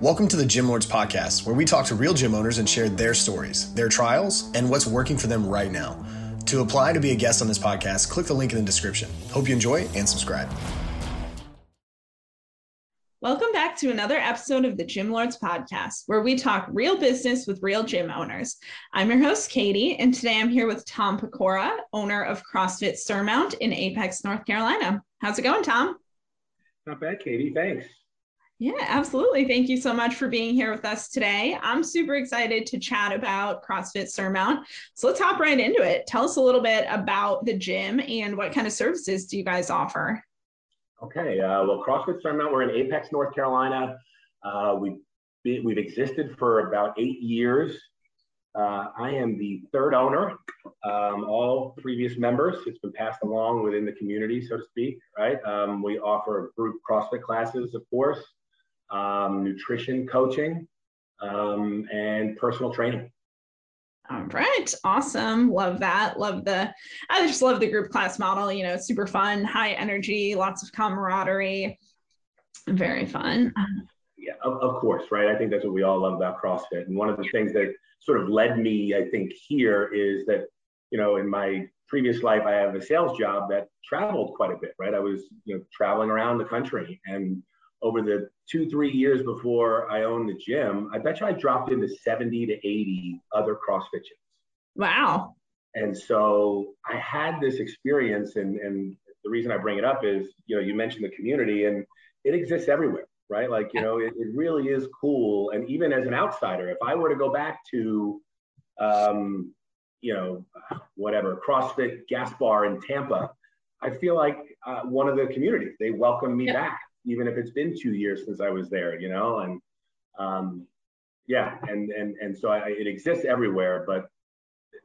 Welcome to the Gym Lords Podcast, where we talk to real gym owners and share their stories, their trials, and what's working for them right now. To apply to be a guest on this podcast, click the link in the description. Hope you enjoy and subscribe. Welcome back to another episode of the Gym Lords Podcast, where we talk real business with real gym owners. I'm your host, Katie, and today I'm here with Tom Pecora, owner of CrossFit Surmount in Apex, North Carolina. How's it going, Tom? Not bad, Katie. Thanks. Yeah, absolutely. Thank you so much for being here with us today. I'm super excited to chat about CrossFit Surmount. So let's hop right into it. Tell us a little bit about the gym and what kind of services do you guys offer? Okay, uh, well, CrossFit Surmount, we're in Apex, North Carolina. Uh, we've, been, we've existed for about eight years. Uh, I am the third owner. Um, all previous members, it's been passed along within the community, so to speak, right? Um, we offer group CrossFit classes, of course um, nutrition coaching, um, and personal training. All right. Awesome. Love that. Love the, I just love the group class model. You know, super fun, high energy, lots of camaraderie. Very fun. Yeah, of, of course. Right. I think that's what we all love about CrossFit. And one of the things that sort of led me, I think, here is that, you know, in my previous life, I have a sales job that traveled quite a bit, right? I was, you know, traveling around the country and over the two, three years before I owned the gym, I bet you I dropped into 70 to 80 other CrossFit gyms. Wow. And so I had this experience, and, and the reason I bring it up is, you know, you mentioned the community, and it exists everywhere, right? Like, you know, it, it really is cool. And even as an outsider, if I were to go back to, um, you know, whatever, CrossFit Gas Bar in Tampa, I feel like uh, one of the community. They welcome me yeah. back even if it's been two years since I was there, you know, and um, yeah, and and and so I, it exists everywhere, but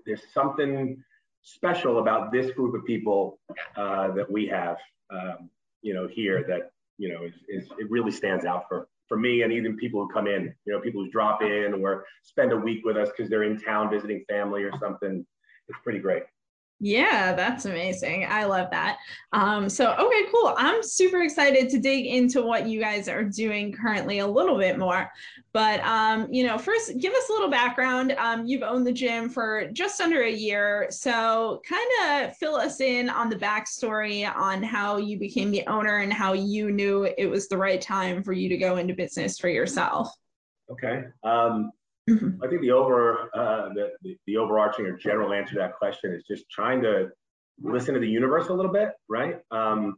there's something special about this group of people uh, that we have, um, you know, here that you know is, is it really stands out for for me and even people who come in, you know, people who drop in or spend a week with us because they're in town visiting family or something. It's pretty great. Yeah, that's amazing. I love that. Um, so, okay, cool. I'm super excited to dig into what you guys are doing currently a little bit more. But, um, you know, first, give us a little background. Um, you've owned the gym for just under a year. So, kind of fill us in on the backstory on how you became the owner and how you knew it was the right time for you to go into business for yourself. Okay. Um, Mm-hmm. I think the over uh, the, the, the overarching or general answer to that question is just trying to listen to the universe a little bit, right? Um,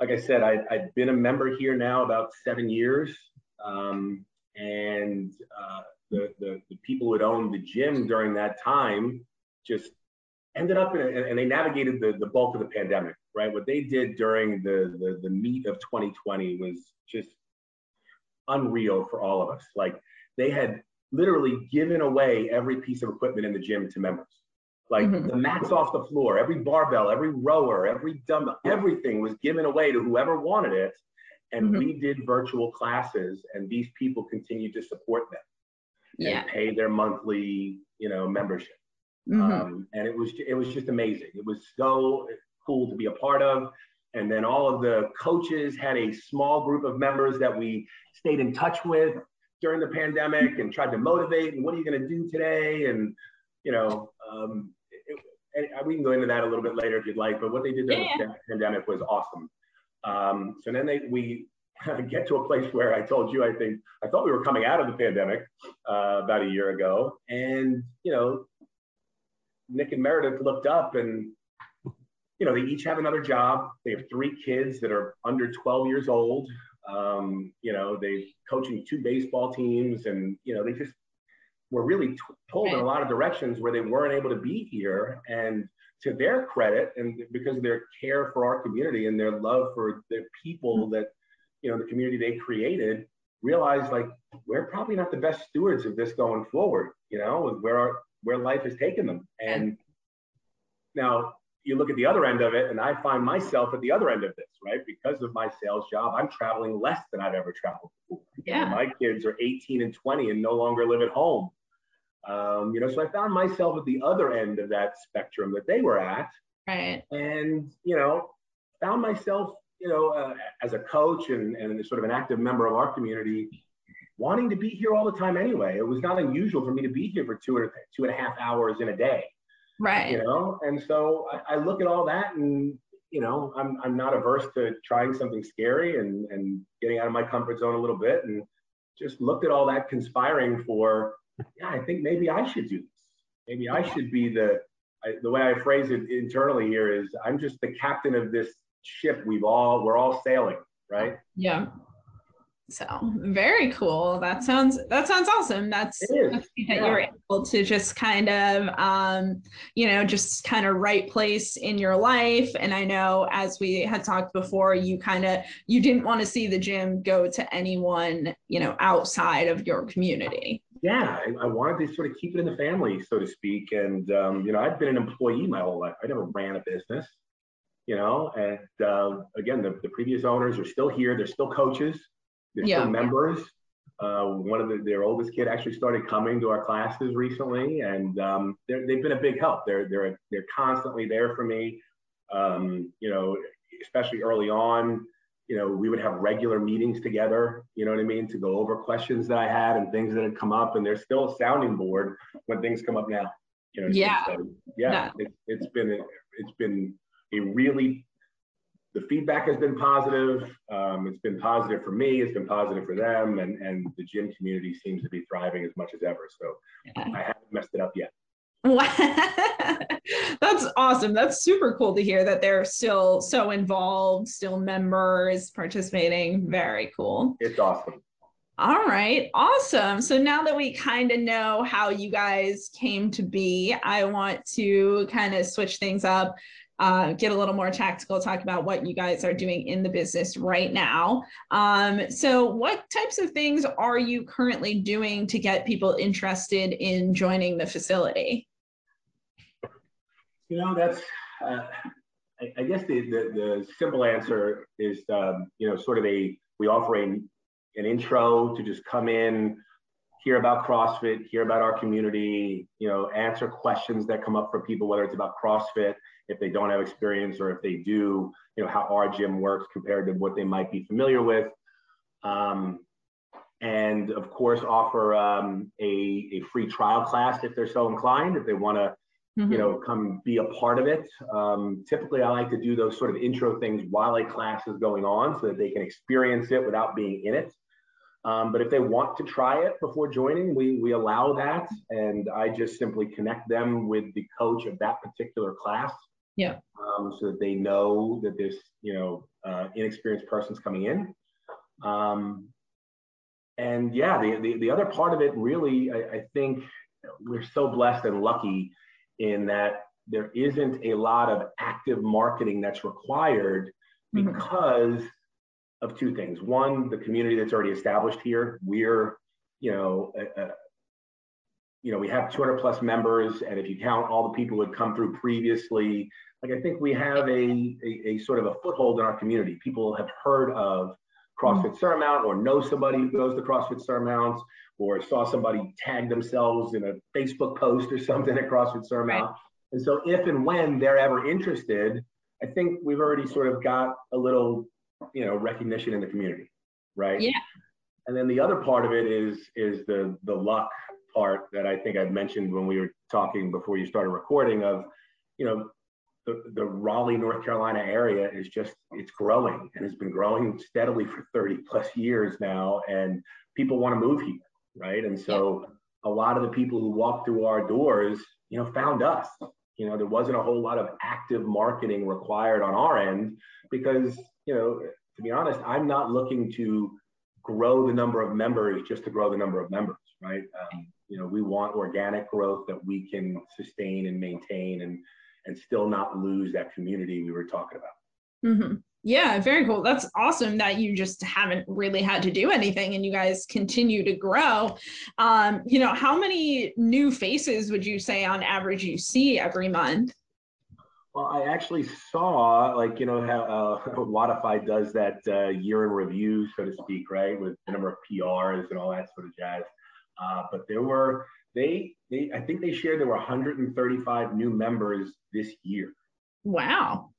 like I said, I, I've been a member here now about seven years, um, and uh, the, the, the people who had owned the gym during that time just ended up in a, and they navigated the, the bulk of the pandemic, right? What they did during the, the the meat of 2020 was just unreal for all of us. Like they had literally given away every piece of equipment in the gym to members. Like mm-hmm. the mats off the floor, every barbell, every rower, every dumbbell, everything was given away to whoever wanted it. And mm-hmm. we did virtual classes, and these people continued to support them yeah. and pay their monthly, you know, membership. Mm-hmm. Um, and it was it was just amazing. It was so cool to be a part of. And then all of the coaches had a small group of members that we stayed in touch with during the pandemic and tried to motivate and what are you going to do today? And you know um, it, and we can go into that a little bit later if you'd like but what they did during yeah. the pandemic was awesome. Um, so then they we get to a place where i told you i think i thought we were coming out of the pandemic uh, about a year ago. And you know nick and meredith looked up and you know they each have another job. They have three kids that are under 12 years old um, you know, they coaching two baseball teams, and you know, they just were really t- told in a lot of directions where they weren't able to be here. And to their credit, and because of their care for our community and their love for the people mm-hmm. that you know the community they created, realized like we're probably not the best stewards of this going forward. You know, with where our where life has taken them. And now you look at the other end of it, and I find myself at the other end of this, right? Because of my sales job, I'm traveling less than I've ever traveled before. Yeah. my kids are 18 and 20 and no longer live at home. Um, you know, so I found myself at the other end of that spectrum that they were at. Right. And, you know, found myself, you know, uh, as a coach and, and sort of an active member of our community, wanting to be here all the time anyway. It was not unusual for me to be here for two or two and a half hours in a day. Right. You know, and so I, I look at all that and you know, I'm I'm not averse to trying something scary and and getting out of my comfort zone a little bit and just looked at all that conspiring for, yeah, I think maybe I should do this. Maybe I should be the I, the way I phrase it internally here is I'm just the captain of this ship. We've all we're all sailing, right? Yeah. So very cool. That sounds that sounds awesome. That's, that yeah. you're able to just kind of um, you know, just kind of right place in your life. And I know as we had talked before, you kind of you didn't want to see the gym go to anyone, you know, outside of your community. Yeah, I, I wanted to sort of keep it in the family, so to speak. And um, you know, I've been an employee my whole life. I never ran a business you know and uh, again the, the previous owners are still here they're still coaches they're yeah. still members. Uh, one of the, their oldest kid actually started coming to our classes recently, and um, they've been a big help. They're they're they're constantly there for me. Um, you know, especially early on. You know, we would have regular meetings together. You know what I mean, to go over questions that I had and things that had come up. And they're still a sounding board when things come up now. You know, yeah, so, yeah, it, it's been it's been a really the feedback has been positive. Um, it's been positive for me. It's been positive for them, and and the gym community seems to be thriving as much as ever. So yeah. I haven't messed it up yet. That's awesome. That's super cool to hear that they're still so involved, still members participating. Very cool. It's awesome. All right, awesome. So now that we kind of know how you guys came to be, I want to kind of switch things up uh, get a little more tactical, talk about what you guys are doing in the business right now. Um, so, what types of things are you currently doing to get people interested in joining the facility? You know, that's, uh, I, I, guess the, the, the, simple answer is, um, you know, sort of a, we offer a, an intro to just come in, hear about CrossFit, hear about our community, you know, answer questions that come up for people, whether it's about CrossFit, if they don't have experience, or if they do, you know, how our gym works compared to what they might be familiar with. Um, and of course, offer um, a, a free trial class if they're so inclined, if they want to, mm-hmm. you know, come be a part of it. Um, typically, I like to do those sort of intro things while a class is going on so that they can experience it without being in it. Um, but if they want to try it before joining, we, we allow that. And I just simply connect them with the coach of that particular class. Yeah. Um, so that they know that this, you know, uh, inexperienced person's coming in. Um, and yeah, the, the, the other part of it really, I, I think we're so blessed and lucky in that there isn't a lot of active marketing that's required mm-hmm. because mm-hmm of two things. One, the community that's already established here. We're, you know, a, a, you know, we have 200 plus members, and if you count all the people who had come through previously, like I think we have a, a, a sort of a foothold in our community. People have heard of CrossFit Surmount or know somebody who goes to CrossFit Surmount or saw somebody tag themselves in a Facebook post or something at CrossFit Surmount. Right. And so if and when they're ever interested, I think we've already sort of got a little you know recognition in the community right yeah and then the other part of it is is the the luck part that i think I've mentioned when we were talking before you started recording of you know the, the raleigh north carolina area is just it's growing and has been growing steadily for 30 plus years now and people want to move here right and so a lot of the people who walk through our doors you know found us you know there wasn't a whole lot of active marketing required on our end because you know, to be honest, I'm not looking to grow the number of members just to grow the number of members, right? Um, you know, we want organic growth that we can sustain and maintain and and still not lose that community we were talking about. Mm-hmm. Yeah, very cool. That's awesome that you just haven't really had to do anything and you guys continue to grow. Um, you know, how many new faces would you say on average you see every month? Well, I actually saw, like, you know, how uh, Wodify does that uh, year in review, so to speak, right, with the number of PRs and all that sort of jazz. Uh, but there were, they, they, I think they shared there were 135 new members this year. Wow.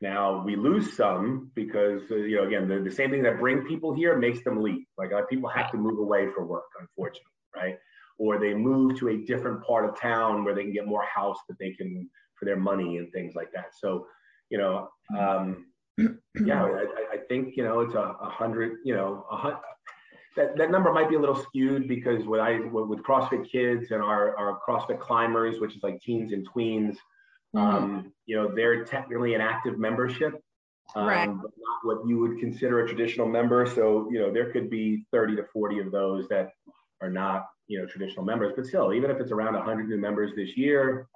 Now we lose some because uh, you know again the, the same thing that bring people here makes them leave. Like uh, people have to move away for work, unfortunately, right? Or they move to a different part of town where they can get more house that they can for their money and things like that. So, you know, um, yeah, I, I, think you know it's a, a hundred. You know, a hundred. That, that number might be a little skewed because with I with CrossFit kids and our, our CrossFit climbers, which is like teens and tweens, Mm-hmm. Um, you know, they're technically an active membership, um, right. but not what you would consider a traditional member. So, you know, there could be 30 to 40 of those that are not, you know, traditional members. But still, even if it's around 100 new members this year,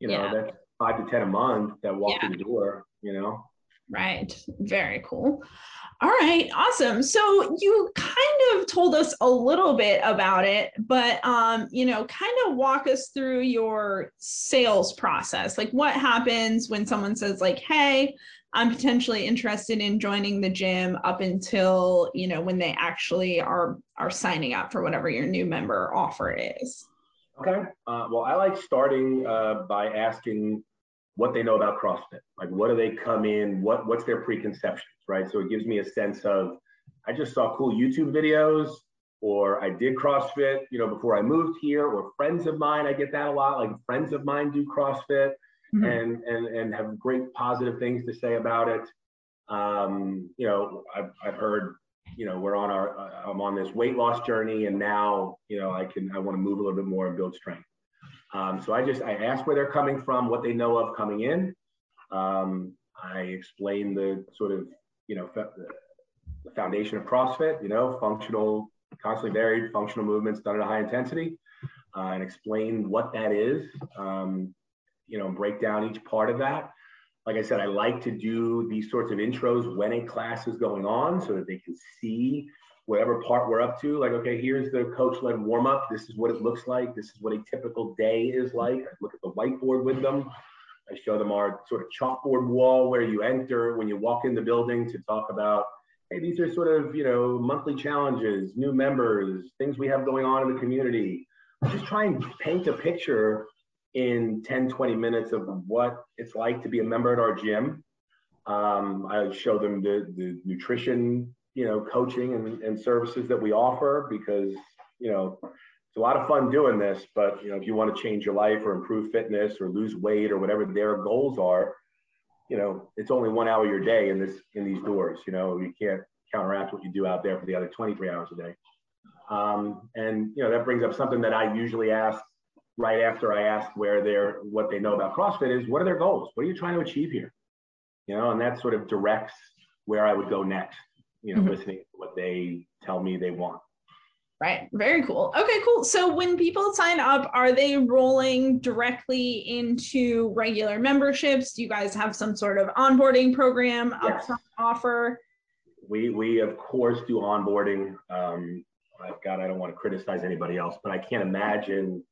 you know, yeah. that's five to 10 a month that walk yeah. through the door, you know. Right. Very cool. All right, awesome. So you kind of told us a little bit about it, but um, you know, kind of walk us through your sales process. Like what happens when someone says like, "Hey, I'm potentially interested in joining the gym," up until, you know, when they actually are are signing up for whatever your new member offer is. Okay. Uh, well, I like starting uh, by asking what they know about CrossFit. Like, what do they come in? What what's their preconceptions, right? So it gives me a sense of I just saw cool YouTube videos, or I did CrossFit, you know, before I moved here, or friends of mine. I get that a lot. Like friends of mine do CrossFit mm-hmm. and and and have great positive things to say about it. Um, you know, I've I've heard you know we're on our uh, i'm on this weight loss journey and now you know i can i want to move a little bit more and build strength um, so I just I ask where they're coming from, what they know of coming in. Um, I explain the sort of you know the foundation of CrossFit, you know, functional, constantly varied functional movements done at a high intensity, uh, and explain what that is. Um, you know, break down each part of that. Like I said, I like to do these sorts of intros when a class is going on so that they can see whatever part we're up to. Like, okay, here's the coach led warm up. This is what it looks like. This is what a typical day is like. I look at the whiteboard with them. I show them our sort of chalkboard wall where you enter when you walk in the building to talk about, hey, these are sort of, you know, monthly challenges, new members, things we have going on in the community. Just try and paint a picture in 10, 20 minutes of what it's like to be a member at our gym. Um, I show them the, the nutrition you know, coaching and, and services that we offer because, you know, it's a lot of fun doing this, but you know, if you want to change your life or improve fitness or lose weight or whatever their goals are, you know, it's only one hour your day in this in these doors. You know, you can't counteract what you do out there for the other 23 hours a day. Um, and you know, that brings up something that I usually ask right after I ask where they're what they know about CrossFit is what are their goals? What are you trying to achieve here? You know, and that sort of directs where I would go next you know, mm-hmm. listening to what they tell me they want. Right. Very cool. Okay, cool. So when people sign up, are they rolling directly into regular memberships? Do you guys have some sort of onboarding program yes. offer? We we of course do onboarding. Um, I've got I don't want to criticize anybody else, but I can't imagine,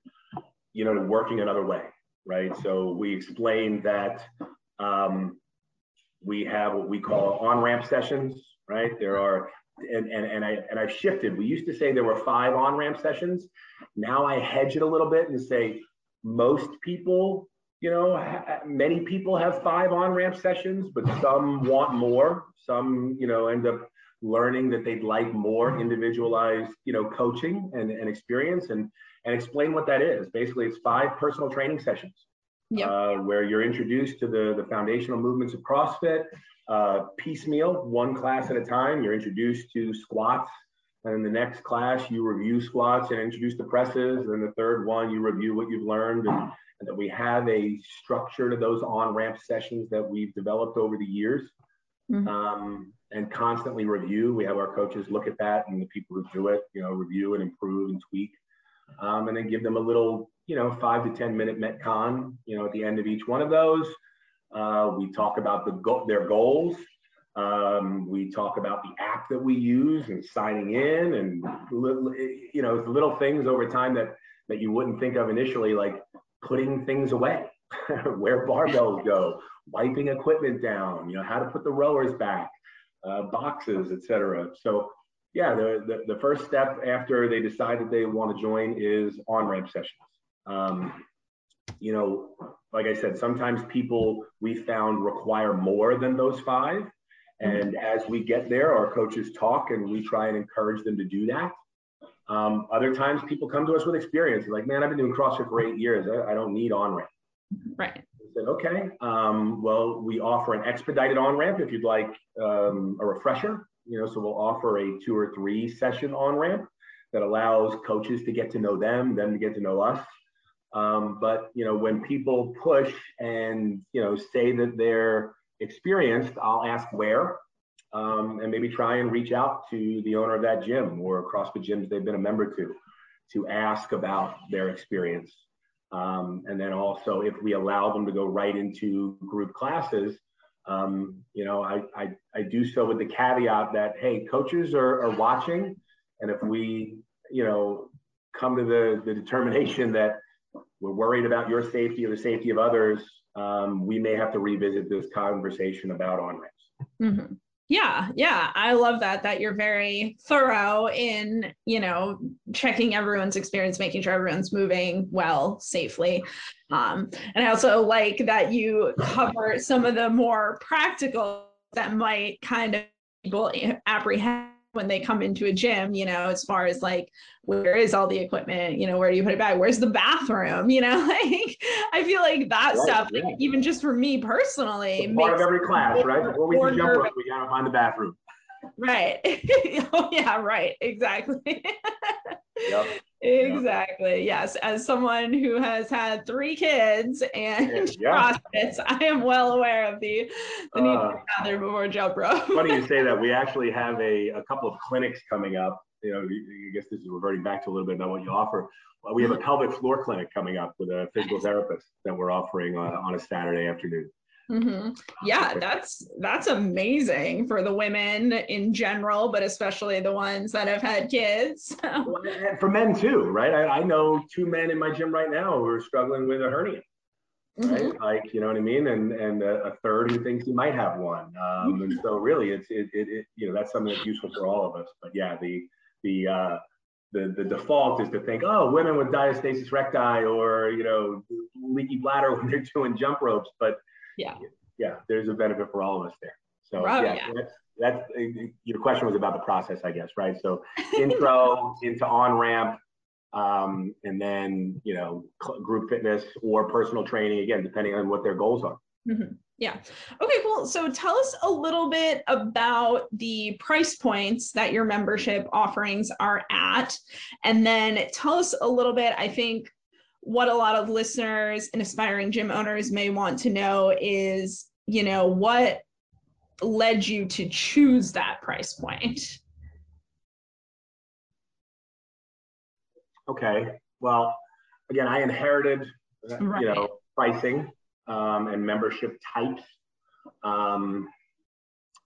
you know, working another way, right? So we explained that um, we have what we call on-ramp sessions, right? There are, and, and, and, I, and I've shifted. We used to say there were five on-ramp sessions. Now I hedge it a little bit and say most people, you know, ha- many people have five on-ramp sessions, but some want more. Some, you know, end up learning that they'd like more individualized, you know, coaching and, and experience and, and explain what that is. Basically, it's five personal training sessions. Yep. Uh, where you're introduced to the, the foundational movements of CrossFit, uh, piecemeal, one class at a time. You're introduced to squats. And in the next class, you review squats and introduce the presses. And then the third one, you review what you've learned. And, and that we have a structure to those on ramp sessions that we've developed over the years mm-hmm. um, and constantly review. We have our coaches look at that and the people who do it, you know, review and improve and tweak. Um, and then give them a little, you know, five to 10 minute Metcon, you know, at the end of each one of those. Uh, we talk about the go- their goals. Um, we talk about the app that we use and signing in, and little, you know, little things over time that that you wouldn't think of initially, like putting things away, where barbells go, wiping equipment down, you know, how to put the rowers back, uh, boxes, etc. So yeah, the, the, the first step after they decide that they want to join is on ramp sessions. Um, you know, like I said, sometimes people we found require more than those five. And as we get there, our coaches talk and we try and encourage them to do that. Um, other times people come to us with experience. like, man, I've been doing CrossFit for eight years. I, I don't need on ramp. Right. I said, okay. Um, well, we offer an expedited on ramp if you'd like um, a refresher. You know, so we'll offer a two or three session on ramp that allows coaches to get to know them, them to get to know us. Um, but you know, when people push and you know say that they're experienced, I'll ask where, um, and maybe try and reach out to the owner of that gym or across the gyms they've been a member to, to ask about their experience. Um, and then also, if we allow them to go right into group classes, um, you know, I, I, I do so with the caveat that, hey, coaches are, are watching. And if we, you know, come to the, the determination that we're worried about your safety or the safety of others, um, we may have to revisit this conversation about on ramps. Mm-hmm. Yeah, yeah, I love that. That you're very thorough in, you know, checking everyone's experience, making sure everyone's moving well, safely. Um, and I also like that you cover some of the more practical that might kind of people apprehend when they come into a gym, you know, as far as like where is all the equipment, you know, where do you put it back? Where's the bathroom? You know, like I feel like that right, stuff, yeah. like, even just for me personally, part of every class, right? Before we can jump rope, we gotta find the bathroom. Right. oh yeah, right. Exactly. yep. Exactly. Yes. As someone who has had three kids and yeah. CrossFits, I am well aware of the, the need uh, to gather before jump rope. funny you say that. We actually have a, a couple of clinics coming up. You know, I guess this is reverting back to a little bit about what you offer. We have a pelvic floor clinic coming up with a physical therapist that we're offering on, on a Saturday afternoon. Mm-hmm. Yeah, that's that's amazing for the women in general, but especially the ones that have had kids. for men too, right? I, I, know two men in my gym right now who are struggling with a hernia. Right, mm-hmm. like you know what I mean, and and a, a, third who thinks he might have one, um, and so really, it's it, it, it you know that's something that's useful for all of us. But yeah, the the uh, the, the default is to think, oh, women with diastasis recti or you know leaky bladder when they're doing jump ropes, but yeah yeah there's a benefit for all of us there so oh, yeah, yeah, that's that's your question was about the process i guess right so intro into on ramp um, and then you know group fitness or personal training again depending on what their goals are mm-hmm. Yeah. Okay, cool. So tell us a little bit about the price points that your membership offerings are at. And then tell us a little bit, I think what a lot of listeners and aspiring gym owners may want to know is, you know, what led you to choose that price point? Okay. Well, again, I inherited, right. you know, pricing um, and membership types. Um,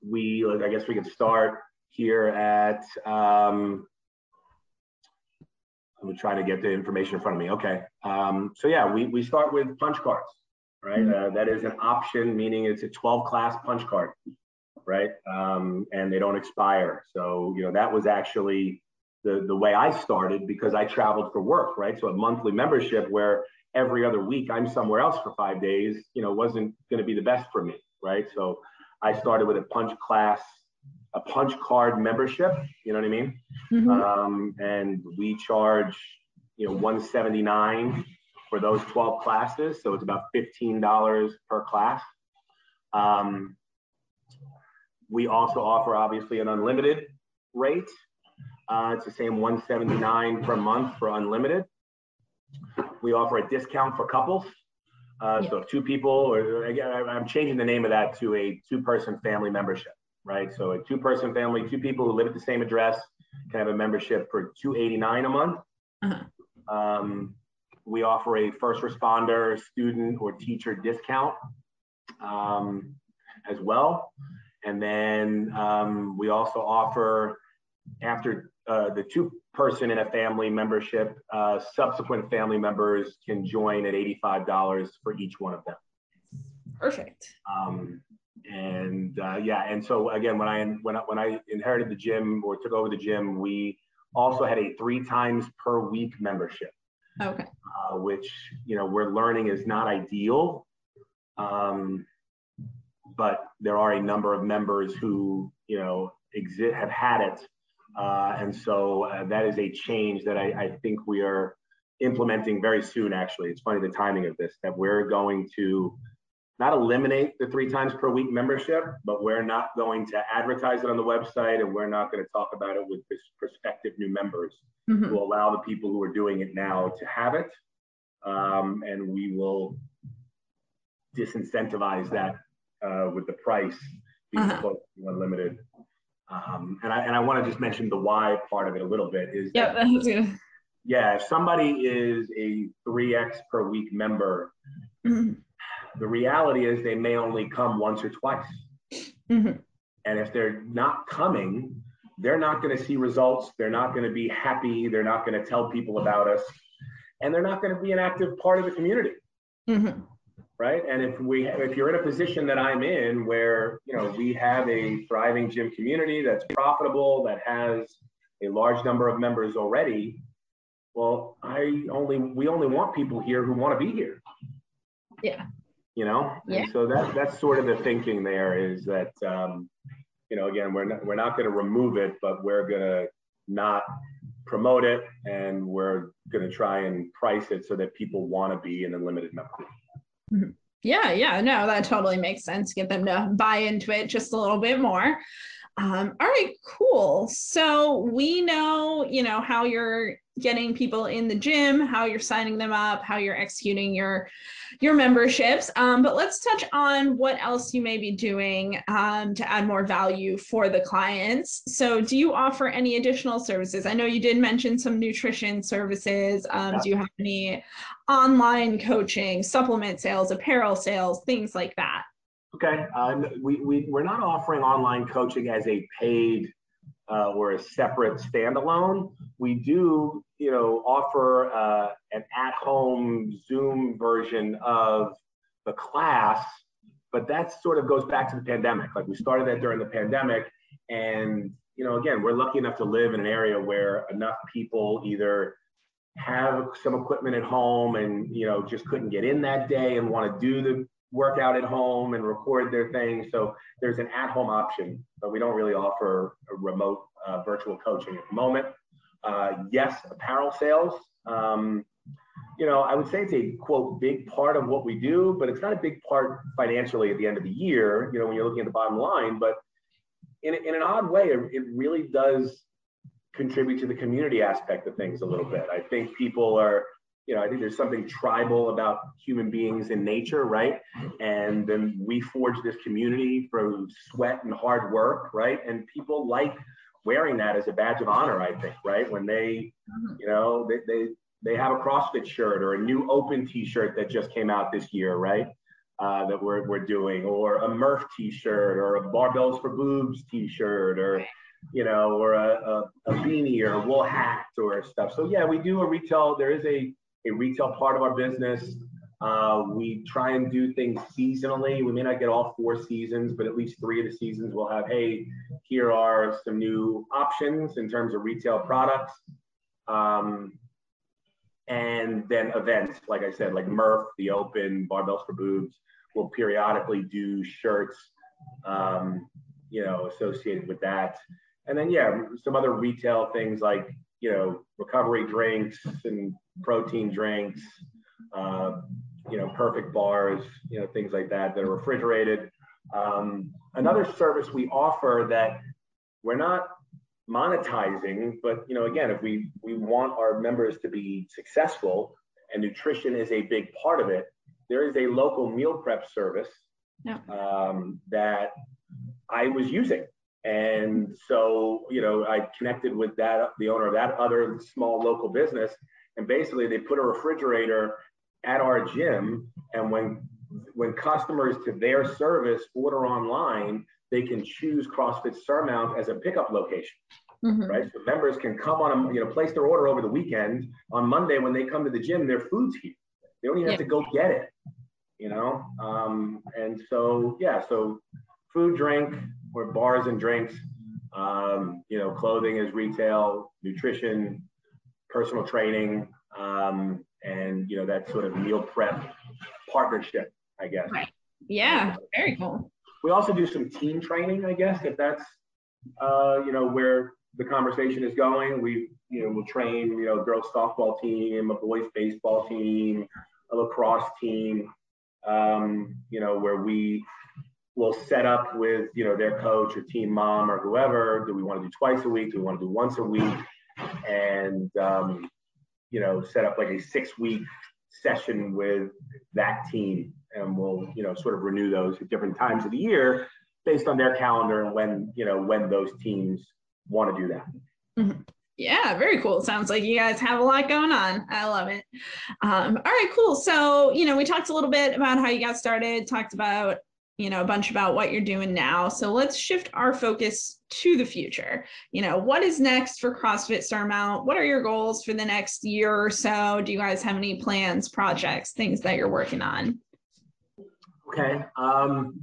we, I guess we could start here at um, I'm trying to get the information in front of me. Okay. Um, so yeah, we, we start with punch cards, right? Mm-hmm. Uh, that is an option, meaning it's a 12 class punch card, right? Um, and they don't expire. So, you know, that was actually the, the way I started because I traveled for work, right? So a monthly membership where every other week I'm somewhere else for five days, you know, wasn't going to be the best for me, right? So I started with a punch class a punch card membership. You know what I mean? Mm-hmm. Um, and we charge, you know, 179 for those 12 classes. So it's about $15 per class. Um, we also offer obviously an unlimited rate. Uh, it's the same 179 per month for unlimited. We offer a discount for couples. Uh, yeah. So if two people, or again, I'm changing the name of that to a two-person family membership right? So a two-person family, two people who live at the same address can have a membership for 289 a month. Uh-huh. Um, we offer a first responder, student, or teacher discount um, as well. And then um, we also offer, after uh, the two person in a family membership, uh, subsequent family members can join at $85 for each one of them. Perfect. Um, and uh, yeah, and so again, when I when I, when I inherited the gym or took over the gym, we also had a three times per week membership. Okay. Uh, which you know we're learning is not ideal. Um, but there are a number of members who you know exist have had it, uh, and so uh, that is a change that I, I think we are implementing very soon. Actually, it's funny the timing of this that we're going to not eliminate the three times per week membership, but we're not going to advertise it on the website and we're not going to talk about it with prospective new members. Mm-hmm. We'll allow the people who are doing it now to have it. Um, and we will disincentivize that uh, with the price being uh-huh. close to unlimited. Um, and I and I want to just mention the why part of it a little bit is yeah, that, that's good. Yeah, if somebody is a 3x per week member, mm-hmm the reality is they may only come once or twice. Mm-hmm. And if they're not coming, they're not going to see results. They're not going to be happy. They're not going to tell people about us. And they're not going to be an active part of the community. Mm-hmm. Right. And if we, if you're in a position that I'm in where, you know, we have a thriving gym community that's profitable, that has a large number of members already, well, I only, we only want people here who want to be here. Yeah you know yeah. And so that that's sort of the thinking there is that um, you know again we're not, we're not going to remove it but we're going to not promote it and we're going to try and price it so that people want to be an unlimited member mm-hmm. yeah yeah no that totally makes sense get them to buy into it just a little bit more um, all right cool so we know you know how you're getting people in the gym, how you're signing them up, how you're executing your your memberships. Um, but let's touch on what else you may be doing um, to add more value for the clients. So, do you offer any additional services? I know you did mention some nutrition services. Um. Do you have any online coaching, supplement sales, apparel sales, things like that? Okay, um, we, we, we're not offering online coaching as a paid uh, or a separate standalone. We do, you know, offer uh, an at-home Zoom version of the class, but that sort of goes back to the pandemic. Like we started that during the pandemic, and you know, again, we're lucky enough to live in an area where enough people either have some equipment at home and you know just couldn't get in that day and want to do the work out at home and record their thing. So there's an at-home option, but we don't really offer a remote uh, virtual coaching at the moment. Uh, yes, apparel sales. Um, you know, I would say it's a quote big part of what we do, but it's not a big part financially at the end of the year. You know, when you're looking at the bottom line, but in, in an odd way, it really does contribute to the community aspect of things a little bit. I think people are you know, I think there's something tribal about human beings in nature, right? And then we forge this community through sweat and hard work, right? And people like wearing that as a badge of honor, I think, right? When they, you know, they, they, they have a CrossFit shirt or a new open t-shirt that just came out this year, right? Uh, that we're, we're doing, or a Murph t-shirt or a Barbells for Boobs t-shirt or, you know, or a, a, a beanie or a wool hat or stuff. So yeah, we do a retail, there is a a retail part of our business. Uh, we try and do things seasonally. We may not get all four seasons, but at least three of the seasons we'll have, hey, here are some new options in terms of retail products. Um, and then events, like I said, like Murph, the Open, Barbells for Boobs, will periodically do shirts, um, you know, associated with that. And then, yeah, some other retail things like, you know, recovery drinks and protein drinks, uh, you know, perfect bars, you know, things like that that are refrigerated. Um, another service we offer that we're not monetizing, but you know, again, if we we want our members to be successful, and nutrition is a big part of it, there is a local meal prep service yeah. um, that I was using. And so, you know, I connected with that, the owner of that other small local business, and basically they put a refrigerator at our gym. And when when customers to their service order online they can choose crossfit surmount as a pickup location. Mm-hmm. right? So members can come on a you know place their order over the weekend. On monday when they come to the gym their food's here. They don't even have to go get it you know? Um, and so yeah so food drink or bars and drinks um, you know clothing is retail nutrition personal training, um, and you know that sort of meal prep partnership, I guess. Right. Yeah, very cool. We also do some team training, I guess, if that's uh, you know where the conversation is going. We you know we'll train you know girls softball team, a boys baseball team, a lacrosse team. Um, you know where we will set up with you know their coach or team mom or whoever. Do we want to do twice a week? Do we want to do once a week? And um, you know set up like a six week session with that team, and we'll you know sort of renew those at different times of the year based on their calendar and when you know when those teams want to do that. Mm-hmm. Yeah, very cool. Sounds like you guys have a lot going on. I love it. Um, all right, cool. So, you know, we talked a little bit about how you got started, talked about, you know, a bunch about what you're doing now. So let's shift our focus to the future. You know, what is next for CrossFit Surmount? What are your goals for the next year or so? Do you guys have any plans, projects, things that you're working on? Okay. Um,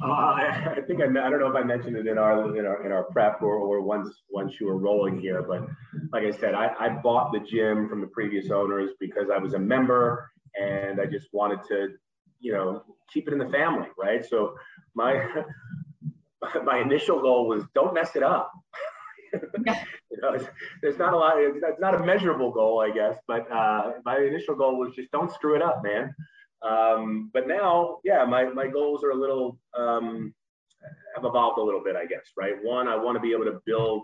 uh, I, I, think I, I don't know if I mentioned it in our in our, in our prep or, or once once you were rolling here, but like I said, I, I bought the gym from the previous owners because I was a member and I just wanted to, you know, keep it in the family, right? So my my initial goal was don't mess it up. you know, there's not a lot. It's not a measurable goal, I guess, but uh, my initial goal was just don't screw it up, man. Um, but now, yeah, my, my goals are a little, um, have evolved a little bit, I guess, right? One, I want to be able to build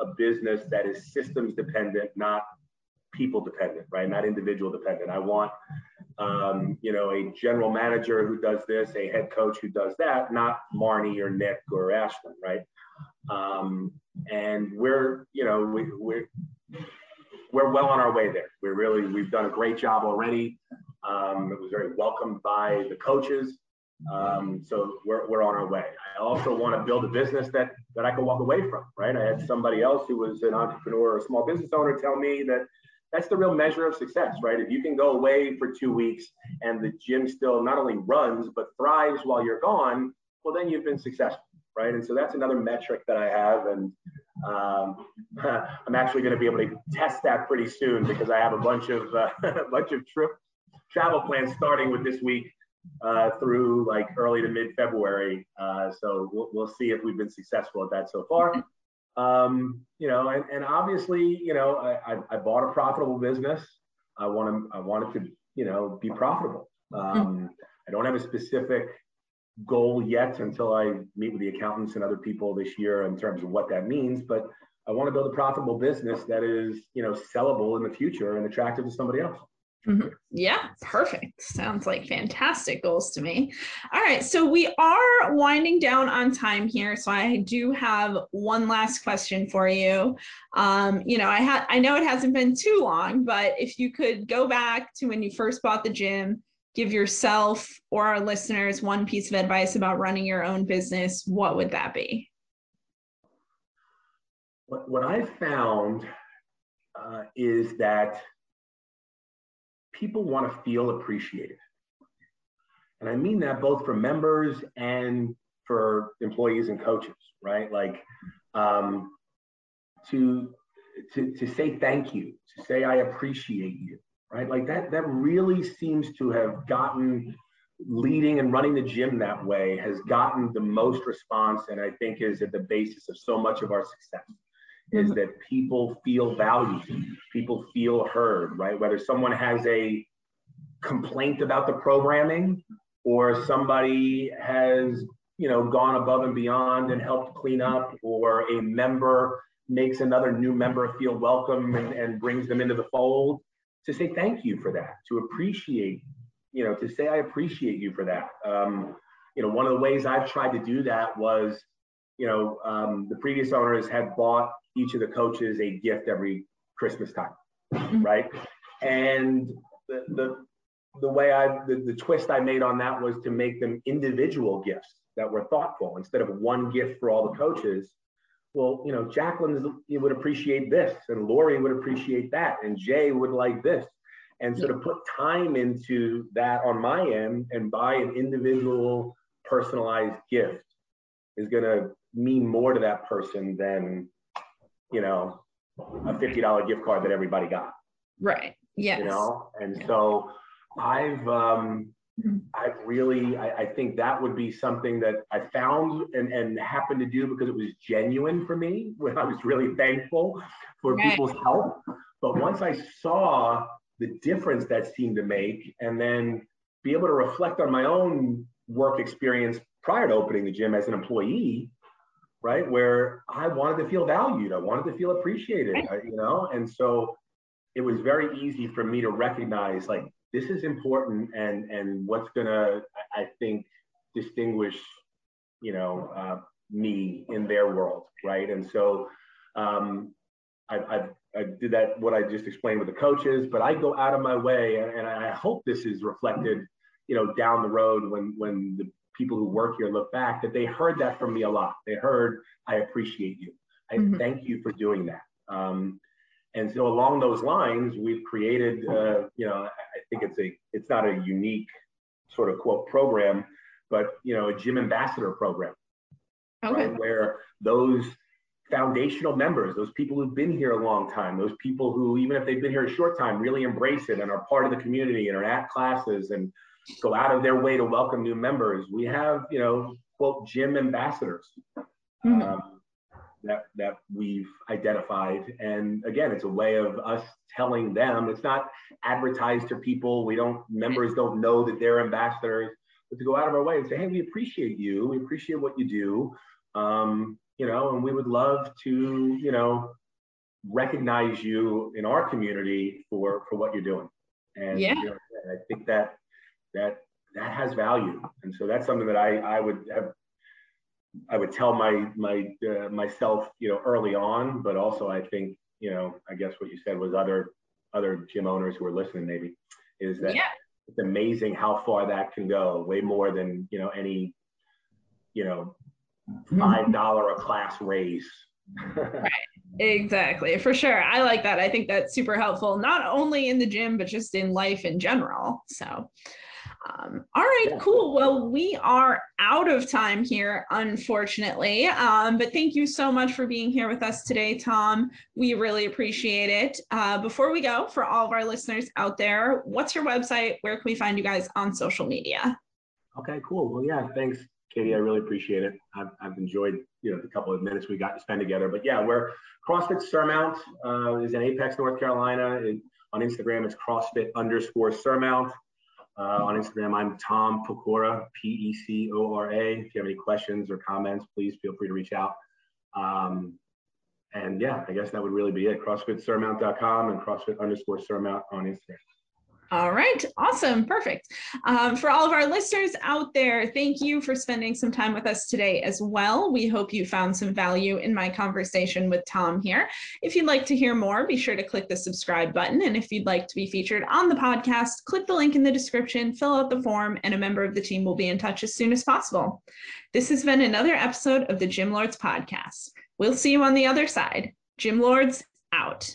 a business that is systems dependent, not people dependent, right? Not individual dependent. I want, um, you know, a general manager who does this, a head coach who does that, not Marnie or Nick or Ashlyn, right? Um, and we're, you know, we, we're, we're well on our way there. We're really, we've done a great job already. Um, it was very welcomed by the coaches. Um, so we're, we're on our way. I also want to build a business that, that I can walk away from, right? I had somebody else who was an entrepreneur or a small business owner tell me that that's the real measure of success, right? If you can go away for two weeks and the gym still not only runs, but thrives while you're gone, well, then you've been successful, right? And so that's another metric that I have. And um, I'm actually going to be able to test that pretty soon because I have a bunch of, uh, a bunch of trip travel plans starting with this week uh, through like early to mid February. Uh, so we'll, we'll see if we've been successful at that so far. Um, you know, and, and obviously, you know, I, I, bought a profitable business. I want to, I want it to, you know, be profitable. Um, I don't have a specific goal yet until I meet with the accountants and other people this year in terms of what that means. But I want to build a profitable business that is, you know, sellable in the future and attractive to somebody else. Mm-hmm. Yeah, perfect. Sounds like fantastic goals to me. All right, so we are winding down on time here, so I do have one last question for you. Um, you know, I had I know it hasn't been too long, but if you could go back to when you first bought the gym, give yourself or our listeners one piece of advice about running your own business, what would that be? What, what I found uh, is that people want to feel appreciated. And I mean that both for members and for employees and coaches, right? Like um, to, to, to say thank you, to say I appreciate you, right? Like that, that really seems to have gotten leading and running the gym that way has gotten the most response and I think is at the basis of so much of our success is mm-hmm. that people feel valued, people feel heard, right? Whether someone has a complaint about the programming or somebody has, you know, gone above and beyond and helped clean up or a member makes another new member feel welcome and, and brings them into the fold to say thank you for that, to appreciate, you know, to say I appreciate you for that. Um, you know, one of the ways I've tried to do that was, you know, um, the previous owners had bought each of the coaches a gift every Christmas time, mm-hmm. right? And the, the the way I the, the twist I made on that was to make them individual gifts that were thoughtful instead of one gift for all the coaches. Well, you know, Jacqueline would appreciate this, and Lori would appreciate that, and Jay would like this. And so to put time into that on my end and buy an individual personalized gift is going to mean more to that person than you know, a $50 gift card that everybody got. Right. Yes. You know, and so I've um. I've really I, I, think that would be something that I found and, and happened to do because it was genuine for me when I was really thankful for right. people's help. But once I saw the difference that seemed to make and then be able to reflect on my own work experience prior to opening the gym as an employee right where i wanted to feel valued i wanted to feel appreciated you know? And so it was very easy for me to recognize like this is important and and what's gonna i think distinguish you know uh, me in their world right? And so um, I, I, I, did that what i just explained with the coaches but i go out of my way and, and i hope this is reflected you know down the road when when the people who work here look back that they heard that from me a lot they heard i appreciate you i mm-hmm. thank you for doing that um, and so along those lines, we've created, uh, you know, I think it's a, it's not a unique sort of quote program, but you know, a gym ambassador program, okay. right? Where those foundational members, those people who've been here a long time, those people who, even if they've been here a short time, really embrace it and are part of the community and are at classes and go out of their way to welcome new members. We have, you know, quote, gym ambassadors. Mm-hmm. Um, that that we've identified and again it's a way of us telling them it's not advertised to people we don't members don't know that they're ambassadors but to go out of our way and say hey we appreciate you we appreciate what you do um, you know and we would love to you know recognize you in our community for for what you're doing and yeah. You know, i think that that that has value and so that's something that i i would have I would tell my my uh, myself, you know, early on, but also I think, you know, I guess what you said was other other gym owners who are listening maybe is that yeah. it's amazing how far that can go, way more than you know any, you know, mm-hmm. five dollar a class raise. right. Exactly. For sure. I like that. I think that's super helpful, not only in the gym, but just in life in general. So um, all right, yeah. cool. Well, we are out of time here, unfortunately. Um, but thank you so much for being here with us today, Tom. We really appreciate it. Uh, before we go, for all of our listeners out there, what's your website? Where can we find you guys on social media? Okay, cool. Well, yeah, thanks, Katie. I really appreciate it. I've, I've enjoyed you know the couple of minutes we got to spend together. But yeah, we're CrossFit Surmount uh, is in Apex, North Carolina. It, on Instagram, it's CrossFit underscore Surmount. Uh, on Instagram, I'm Tom Pecora, P E C O R A. If you have any questions or comments, please feel free to reach out. Um, and yeah, I guess that would really be it. CrossFitSurmount.com and CrossFit underscore Surmount on Instagram. All right, awesome, perfect. Um, for all of our listeners out there, thank you for spending some time with us today as well. We hope you found some value in my conversation with Tom here. If you'd like to hear more, be sure to click the subscribe button. And if you'd like to be featured on the podcast, click the link in the description, fill out the form, and a member of the team will be in touch as soon as possible. This has been another episode of the Gym Lords Podcast. We'll see you on the other side. Gym Lords out.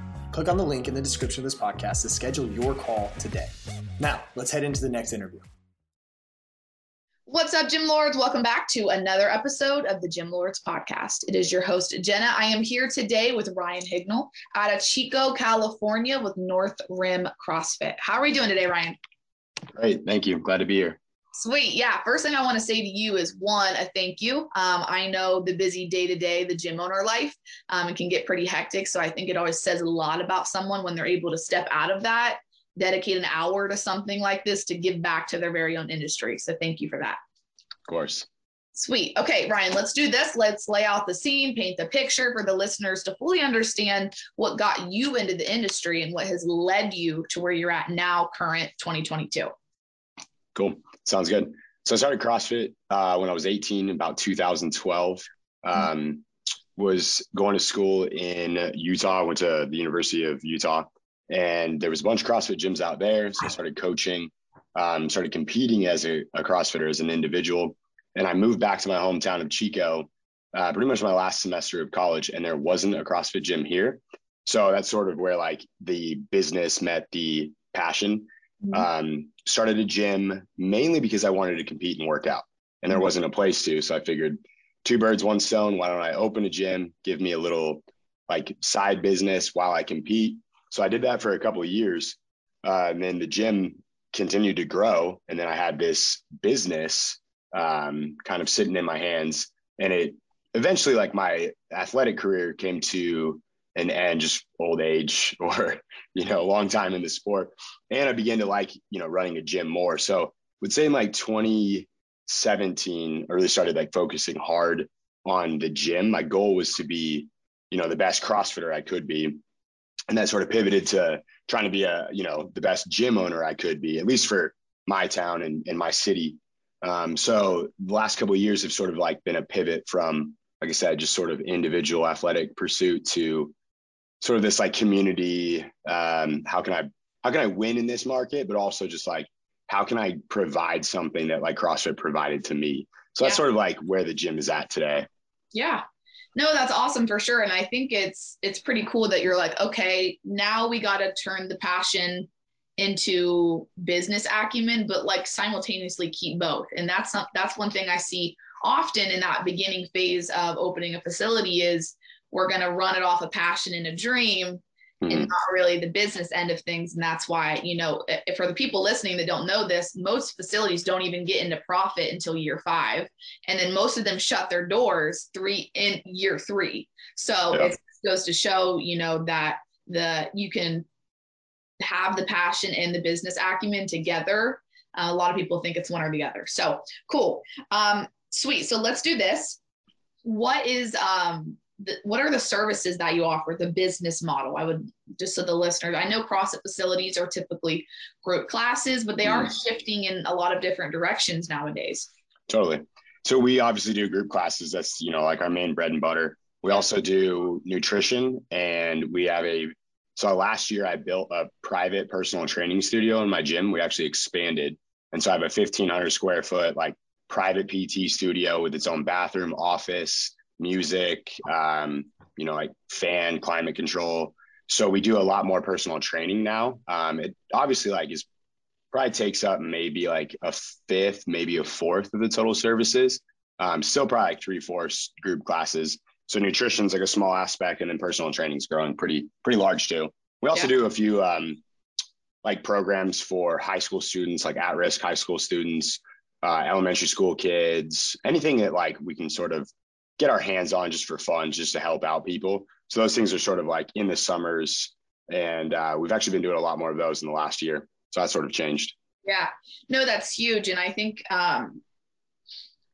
Click on the link in the description of this podcast to schedule your call today. Now, let's head into the next interview. What's up, Gym Lords? Welcome back to another episode of the Gym Lords podcast. It is your host, Jenna. I am here today with Ryan Hignell out of Chico, California with North Rim CrossFit. How are we doing today, Ryan? Great. Thank you. Glad to be here. Sweet. Yeah. First thing I want to say to you is one, a thank you. Um, I know the busy day to day, the gym owner life, um, it can get pretty hectic. So I think it always says a lot about someone when they're able to step out of that, dedicate an hour to something like this to give back to their very own industry. So thank you for that. Of course. Sweet. Okay, Ryan, let's do this. Let's lay out the scene, paint the picture for the listeners to fully understand what got you into the industry and what has led you to where you're at now, current 2022. Cool. Sounds good. So I started CrossFit uh, when I was 18, about 2012. Um, was going to school in Utah. Went to the University of Utah, and there was a bunch of CrossFit gyms out there. So I started coaching, um, started competing as a, a, CrossFitter as an individual, and I moved back to my hometown of Chico, uh, pretty much my last semester of college, and there wasn't a CrossFit gym here. So that's sort of where like the business met the passion. Mm-hmm. Um, started a gym mainly because I wanted to compete and work out, and there mm-hmm. wasn't a place to. So I figured two birds, one stone. Why don't I open a gym, give me a little like side business while I compete? So I did that for a couple of years. Uh, and then the gym continued to grow. And then I had this business um, kind of sitting in my hands. And it eventually, like my athletic career came to an end, just old age or, you know, a long time in the sport. And I began to like, you know, running a gym more. So would say in like 2017 I really started like focusing hard on the gym. My goal was to be, you know, the best CrossFitter I could be. And that sort of pivoted to trying to be a, you know, the best gym owner I could be, at least for my town and, and my city. Um, so the last couple of years have sort of like been a pivot from, like I said, just sort of individual athletic pursuit to sort of this like community. Um, how can I, how can I win in this market, but also just like how can I provide something that like CrossFit provided to me? So that's yeah. sort of like where the gym is at today. Yeah. No, that's awesome for sure. And I think it's it's pretty cool that you're like, okay, now we got to turn the passion into business acumen, but like simultaneously keep both. And that's not, that's one thing I see often in that beginning phase of opening a facility is we're going to run it off a passion and a dream mm-hmm. and not really the business end of things. And that's why, you know, for the people listening that don't know this, most facilities don't even get into profit until year five. And then most of them shut their doors three in year three. So yeah. it goes to show, you know, that the you can have the passion and the business acumen together. Uh, a lot of people think it's one or the other. So cool. Um, sweet. So let's do this. What is um the, what are the services that you offer the business model? I would just so the listeners i know crossfit facilities are typically group classes but they are mm. shifting in a lot of different directions nowadays. Totally. So we obviously do group classes. That's you know like our main bread and butter. We also do nutrition and we have a so last year i built a private personal training studio in my gym. We actually expanded. And so i have a 1500 square foot like private pt studio with its own bathroom office music, um, you know, like fan climate control. So we do a lot more personal training now. Um, it obviously like is probably takes up maybe like a fifth, maybe a fourth of the total services. Um, still probably like three fourths group classes. So nutrition's like a small aspect, and then personal training is growing pretty pretty large too. We also yeah. do a few um, like programs for high school students, like at risk high school students, uh, elementary school kids, anything that like we can sort of get our hands on just for fun, just to help out people. So those things are sort of like in the summers, and uh, we've actually been doing a lot more of those in the last year. So that sort of changed. Yeah, no, that's huge, and I think um,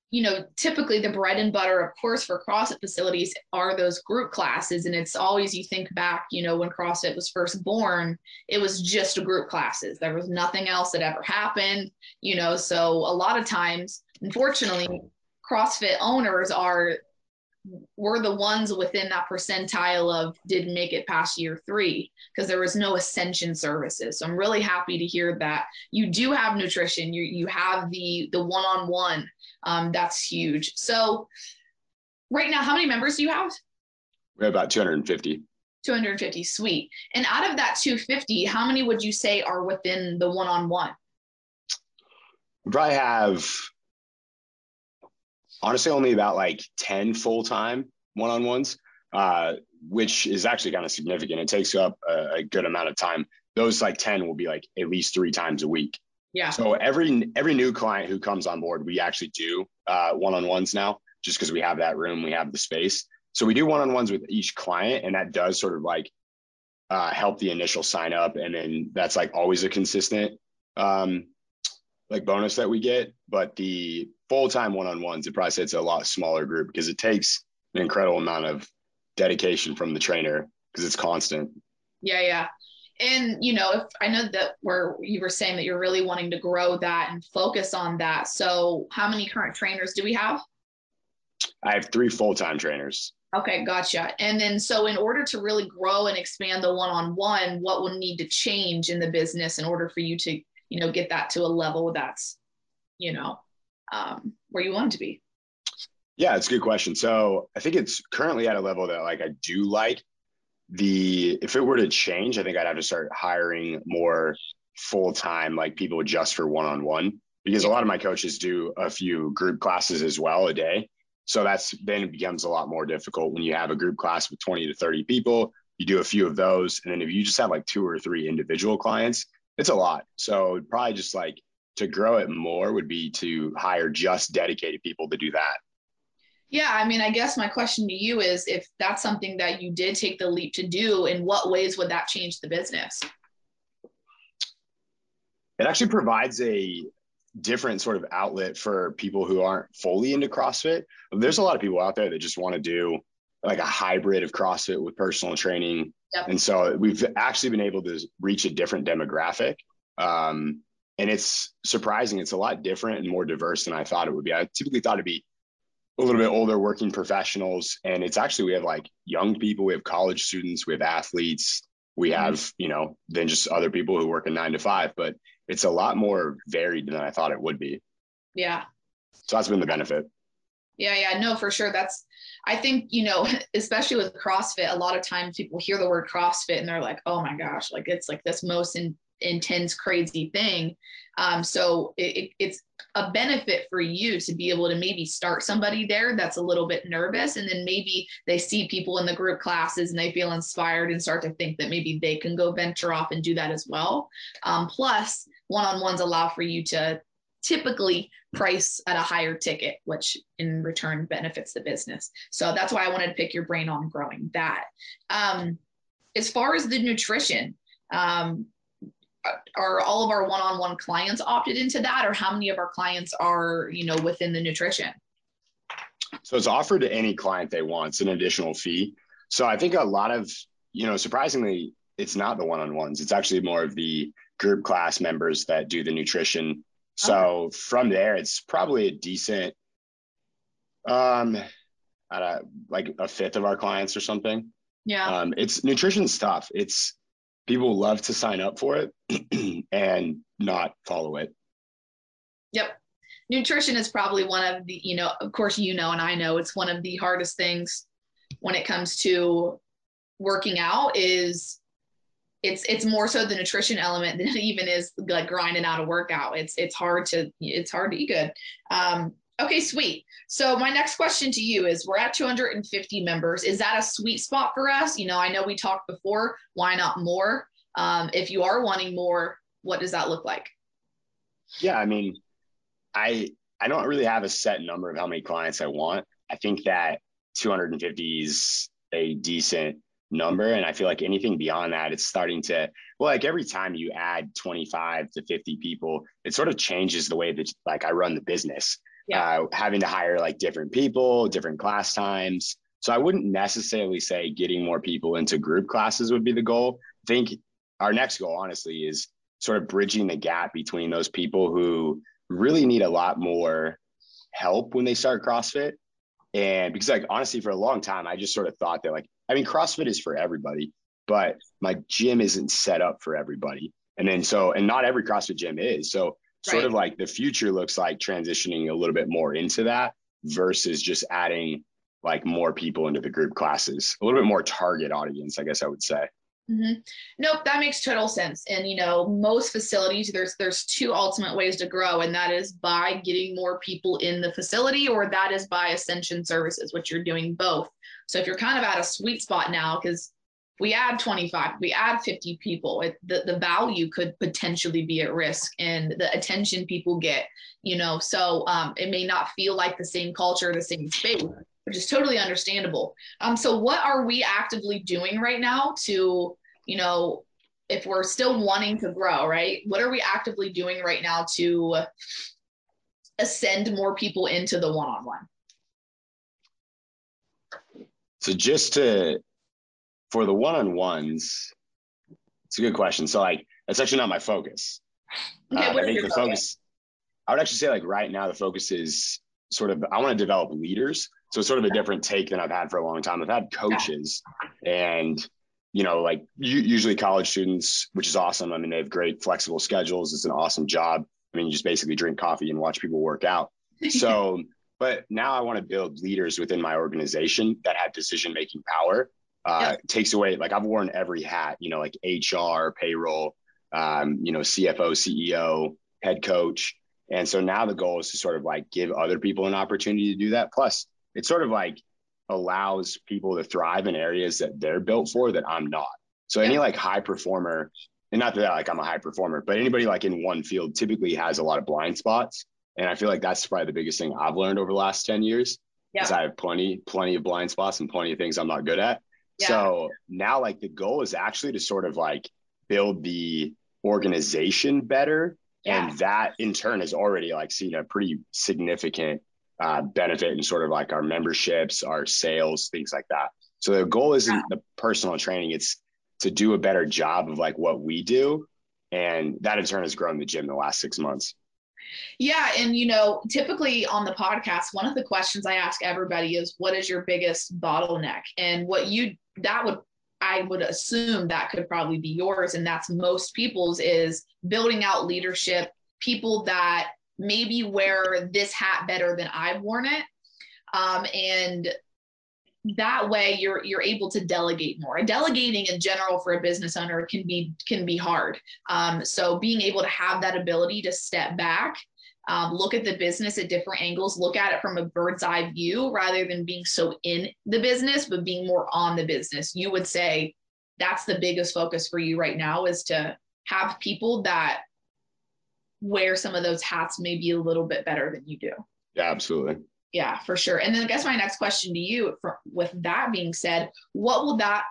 you know typically the bread and butter, of course, for CrossFit facilities are those group classes, and it's always you think back, you know, when CrossFit was first born, it was just group classes. There was nothing else that ever happened, you know. So a lot of times, unfortunately, CrossFit owners are we're the ones within that percentile of didn't make it past year three because there was no ascension services. So I'm really happy to hear that you do have nutrition. You you have the the one on one. That's huge. So right now, how many members do you have? We have about 250. 250, sweet. And out of that 250, how many would you say are within the one on one? We probably have honestly only about like 10 full-time one-on-ones uh, which is actually kind of significant. It takes up a, a, good amount of time. Those like 10 will be like at least three times a week. Yeah. So every every new client who comes on board we actually do uh, one-on-ones now just because we have that room we have the space. So we do one-on-ones with each client and that does sort of like uh, help the initial sign up and then that's like always a consistent um, like bonus that we get. But the full time one on ones, it probably it's a lot smaller group because it takes an incredible amount of dedication from the trainer because it's constant. Yeah, yeah. And you know, if I know that where you were saying that you're really wanting to grow that and focus on that. So how many current trainers do we have? I have three full-time trainers. Okay, gotcha. And then, so in order to really grow and expand the one-on-one, what will need to change in the business in order for you to, you know, get that to a level that's, you know, um, where you want it to be? Yeah, it's a good question. So I think it's currently at a level that like I do like. The if it were to change, I think I'd have to start hiring more full time like people just for one on one because a lot of my coaches do a few group classes as well a day. So that's then it becomes a lot more difficult when you have a group class with 20 to 30 people. You do a few of those. And then if you just have like two or three individual clients, it's a lot. So probably just like to grow it more would be to hire just dedicated people to do that. Yeah, I mean, I guess my question to you is if that's something that you did take the leap to do, in what ways would that change the business? It actually provides a different sort of outlet for people who aren't fully into CrossFit. There's a lot of people out there that just want to do like a hybrid of CrossFit with personal training. Yep. And so we've actually been able to reach a different demographic. Um, and it's surprising. It's a lot different and more diverse than I thought it would be. I typically thought it'd be a little bit older working professionals. And it's actually, we have like young people, we have college students, we have athletes, we mm-hmm. have, you know, than just other people who work a nine to five. But it's a lot more varied than I thought it would be. Yeah. So that's been the benefit. Yeah, yeah, no, for sure. That's, I think, you know, especially with CrossFit, a lot of times people hear the word CrossFit and they're like, oh my gosh, like it's like this most in, intense, crazy thing. Um, so it, it's a benefit for you to be able to maybe start somebody there that's a little bit nervous. And then maybe they see people in the group classes and they feel inspired and start to think that maybe they can go venture off and do that as well. Um, plus, one on ones allow for you to typically price at a higher ticket, which in return benefits the business. So that's why I wanted to pick your brain on growing that. Um, as far as the nutrition, um, are all of our one-on-one clients opted into that or how many of our clients are you know within the nutrition? So it's offered to any client they want. It's an additional fee. So i think a lot of you know surprisingly it's not the one-on-ones. It's actually more of the group class members that do the nutrition. So okay. from there it's probably a decent um at a, like a fifth of our clients or something. Yeah. Um it's nutrition stuff. It's people love to sign up for it and not follow it. Yep. Nutrition is probably one of the, you know, of course, you know, and I know it's one of the hardest things when it comes to working out is it's it's more so the nutrition element than even is like grinding out a workout. It's it's hard to it's hard to eat good. Um, Okay, sweet. So my next question to you is we're at 250 members. Is that a sweet spot for us? You know, I know we talked before, why not more? Um, if you are wanting more, what does that look like? Yeah, I mean, I I don't really have a set number of how many clients I want. I think that 250 is a decent number and i feel like anything beyond that it's starting to well like every time you add 25 to 50 people it sort of changes the way that like i run the business yeah. uh, having to hire like different people, different class times. So I wouldn't necessarily say getting more people into group classes would be the goal. I think our next goal, honestly, is sort of bridging the gap between those people who really need a lot more help when they start CrossFit. And because, like, honestly, for a long time, I just sort of thought that, like, I mean, CrossFit is for everybody, but my gym isn't set up for everybody. And then so, and not every CrossFit gym is. So sort of like the future looks like transitioning a little bit more into that versus just adding like more people into the group classes, a little bit more target audience, I guess I would say. Mm-hmm. Nope, that makes total sense. And you know, most facilities there's there's two ultimate ways to grow, and that is by getting more people in the facility, or that is by ascension services, which you're doing both. So if you're kind of at a sweet spot now, because we add 25 we add 50 people it, the, the value could potentially be at risk and the attention people get you know so um, it may not feel like the same culture the same space which is totally understandable. Um, so what are we actively doing right now to you know if we're still wanting to grow right? What are we actively doing right now to ascend more people into the one-on-one? So just to for the one-on-ones, it's a good question. So like that's actually not my focus. Okay, uh, I think the focus? focus, I would actually say like right now the focus is sort of I want to develop leaders. So it's sort of a different take than I've had for a long time. I've had coaches and, you know, like usually college students, which is awesome. I mean, they have great flexible schedules. It's an awesome job. I mean, you just basically drink coffee and watch people work out. So, but now I want to build leaders within my organization that have decision making power. Uh, yep. Takes away, like I've worn every hat, you know, like HR, payroll, um, you know, CFO, CEO, head coach. And so now the goal is to sort of like give other people an opportunity to do that. Plus, it sort of like allows people to thrive in areas that they're built for that I'm not. So any like high performer, and not that like I'm a high performer, but anybody like in one field typically has a lot of blind spots. And I feel like that's probably the biggest thing I've learned over the last 10 years. Yeah. Is I have plenty, plenty of blind spots and plenty of things I'm not good at. Yeah. So now like the goal is actually to sort of like build the organization better yeah. and that in turn has already like seen a pretty significant uh, benefit in sort of like our memberships our sales things like that so the goal isn't yeah. the personal training it's to do a better job of like what we do and that in turn has grown the gym the last six months yeah. And, you know, typically on the podcast, one of the questions I ask everybody is what is your biggest bottleneck? And what you, that would I would assume that could probably be yours, and that's most people's is building out leadership, people that maybe wear this hat better than I've worn it. Um, and that way you're you're able to delegate more. Delegating in general for a business owner can be can be hard. Um, so being able to have that ability to step back um, look at the business at different angles, look at it from a bird's eye view rather than being so in the business, but being more on the business. You would say that's the biggest focus for you right now is to have people that wear some of those hats maybe a little bit better than you do. Yeah, absolutely. Yeah, for sure. And then I guess my next question to you, for, with that being said, what will that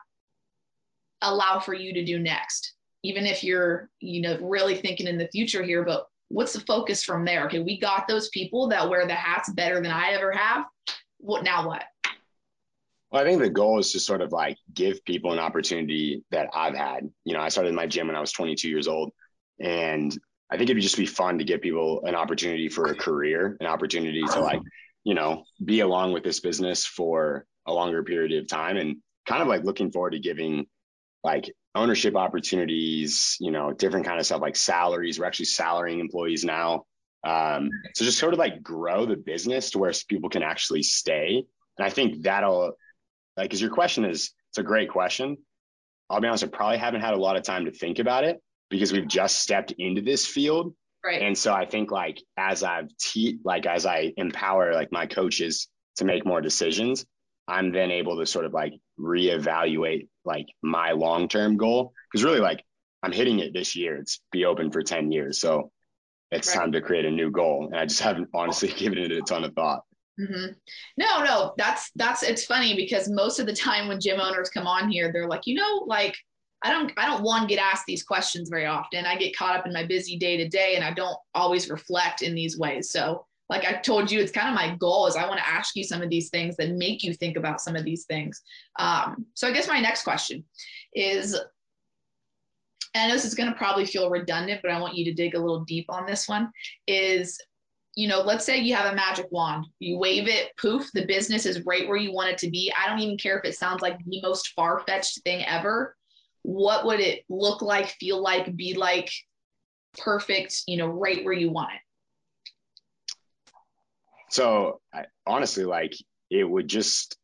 allow for you to do next? Even if you're, you know, really thinking in the future here, but what's the focus from there? Okay, we got those people that wear the hats better than I ever have. What now? What? Well, I think the goal is to sort of like give people an opportunity that I've had. You know, I started my gym when I was 22 years old, and I think it'd just be fun to give people an opportunity for a career, an opportunity to like, you know, be along with this business for a longer period of time, and kind of like looking forward to giving like ownership opportunities, you know, different kind of stuff like salaries. We're actually salarying employees now. Um, so just sort of like grow the business to where people can actually stay. And I think that'll like, cause your question is, it's a great question. I'll be honest, I probably haven't had a lot of time to think about it because we've just stepped into this field. Right. And so I think like as I've te- like as I empower like my coaches to make more decisions, I'm then able to sort of like reevaluate like my long term goal because really like I'm hitting it this year. It's be open for 10 years. So it's right. time to create a new goal. And I just haven't honestly given it a ton of thought. Mm-hmm. No, no, that's that's it's funny because most of the time when gym owners come on here, they're like, you know, like I don't I don't one get asked these questions very often. I get caught up in my busy day to day and I don't always reflect in these ways. So like I told you, it's kind of my goal is I want to ask you some of these things that make you think about some of these things. Um, so I guess my next question is, and this is going to probably feel redundant, but I want you to dig a little deep on this one is, you know, let's say you have a magic wand, you wave it, poof, the business is right where you want it to be. I don't even care if it sounds like the most far-fetched thing ever. What would it look like, feel like, be like perfect, you know, right where you want it? So I, honestly, like it would just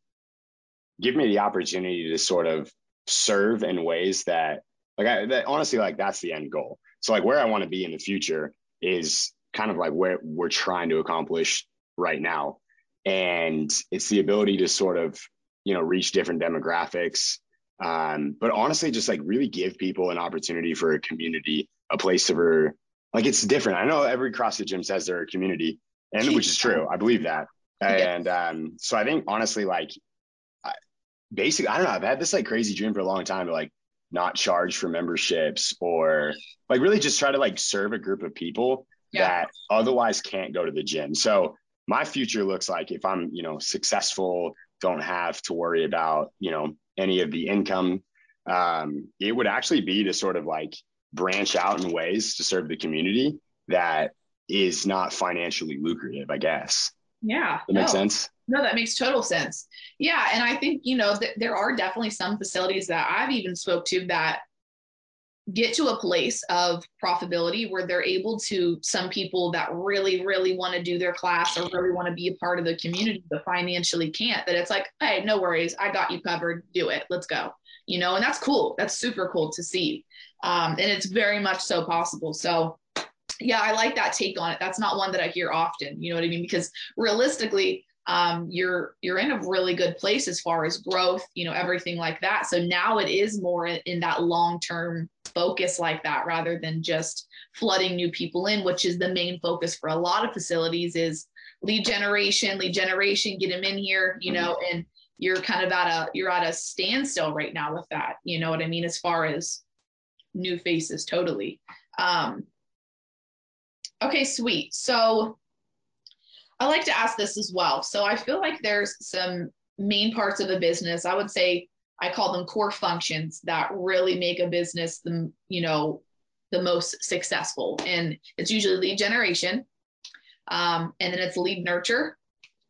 give me the opportunity to sort of serve in ways that, like, I, that honestly, like that's the end goal. So like where I want to be in the future is kind of like where we're trying to accomplish right now, and it's the ability to sort of you know reach different demographics, um, but honestly, just like really give people an opportunity for a community, a place for like it's different. I know every CrossFit gym says they're a community, and which is true. I believe that. And um, so I think honestly, like, basically, I don't know. I've had this like crazy dream for a long time to like not charge for memberships or like really just try to like serve a group of people yeah. that otherwise can't go to the gym. So my future looks like if I'm, you know, successful, don't have to worry about, you know, any of the income. Um, it would actually be to sort of like branch out in ways to serve the community that is not financially lucrative, I guess. Yeah. That makes no. sense. No, that makes total sense. Yeah, and I think you know th- there are definitely some facilities that I've even spoke to that get to a place of profitability where they're able to some people that really really want to do their class or really want to be a part of the community but financially can't that it's like hey no worries i got you covered do it let's go you know and that's cool that's super cool to see um, and it's very much so possible so yeah i like that take on it. That's not one that i hear often you know what i mean? Because realistically um, you're you're in a really good place as far as growth you know everything like that. So now it is more in, that long term focus like that rather than just flooding new people in which is the main focus for a lot of facilities is lead generation lead generation get them in here you know and you're kind of at a you're at a standstill right now with that you know what i mean as far as new faces totally. Um okay sweet so I like to ask this as well. So I feel like there's some main parts of a business. I would say I call them core functions that really make a business the you know the most successful, and it's usually lead generation, um, and then it's lead nurture.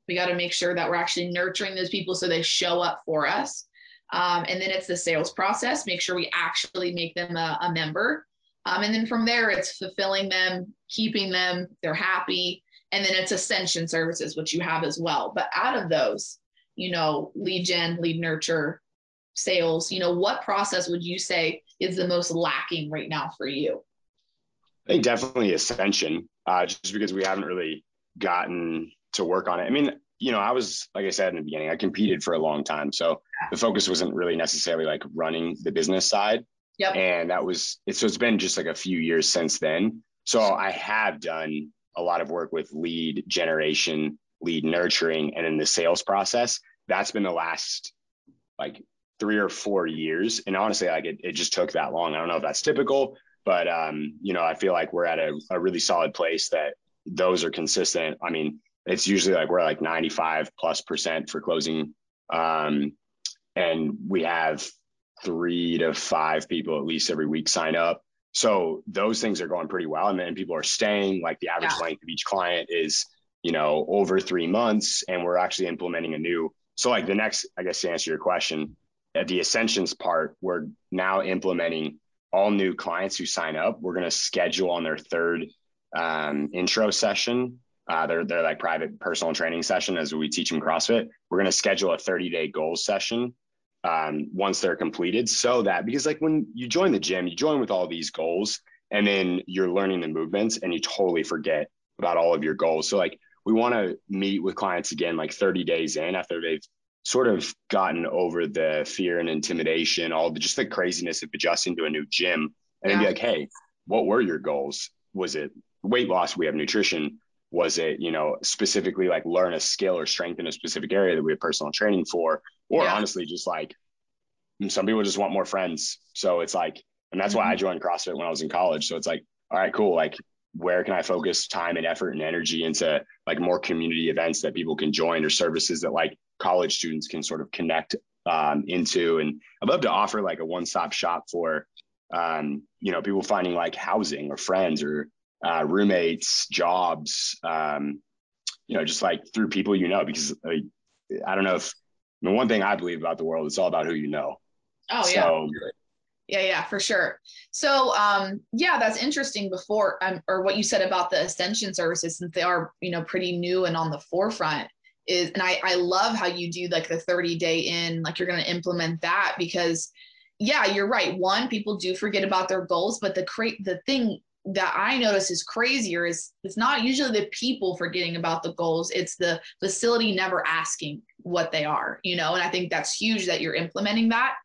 We got to make sure that we're actually nurturing those people so they show up for us. Um, and then it's the sales process. Make sure we actually make them a, a member. Um, and then from there, it's fulfilling them, keeping them, they're happy, and then it's ascension services which you have as well. But out of those you know lead gen lead nurture sales you know what process would you say is the most lacking right now for you? I think definitely ascension uh, just because we haven't really gotten to work on it. I mean you know i was like i said in the beginning i competed for a long time. So the focus wasn't really necessarily like running the business side yep. and that was it so it's been just like a few years since then so i have done a lot of work with lead generation, lead nurturing, and in the sales process. That's been the last like three or four years. And honestly, like it, it just took that long. I don't know if that's typical, but um, you know, I feel like we're at a, a really solid place that those are consistent. I mean, it's usually like we're like 95 plus percent for closing. Um, and we have three to five people at least every week sign up. So those things are going pretty well. And then people are staying, like the average yeah. length of each client is, you know, over three months. And we're actually implementing a new. So, like the next, I guess to answer your question, at the Ascensions part, we're now implementing all new clients who sign up. We're going to schedule on their third um, intro session. Uh, they're, they're like private personal training session as we teach them CrossFit. We're going to schedule a 30 day goals session um, once they're completed. So that because like when you join the gym you join with all these goals and then you're learning the movements and you totally forget about all of your goals. So like we want to meet with clients again like 30 days in after they've sort of gotten over the fear and intimidation all the just the craziness of adjusting to a new gym and yeah. then be like hey what were your goals? Was it weight loss? We have nutrition was it you know specifically like learn a skill or strengthen a specific area that we have personal training for or yeah. honestly just like some people just want more friends so it's like and that's mm-hmm. why i mm-hmm. joined crossfit when i was in college so it's like all right cool like where can i focus time and effort and energy into like more community events that people can join or services that like college students can sort of connect um, into and i'd love to offer like a one-stop shop for um, you know people finding like housing or friends or uh, roommates jobs um, you know just like through people you know because like, i don't know if I mean, one thing I believe about the world, it's all about who you know. Oh yeah. Yeah, yeah, for sure. So, um, yeah, that's interesting. Before, um, or what you said about the ascension services, since they are, you know, pretty new and on the forefront, is, and I, I love how you do like the 30 day in, like you're going to implement that because, yeah, you're right. One, people do forget about their goals, but the create the thing that I notice is crazier is it's not usually the people forgetting about the goals. It's the facility never asking what they are, you know, and I think that's huge that you're implementing that.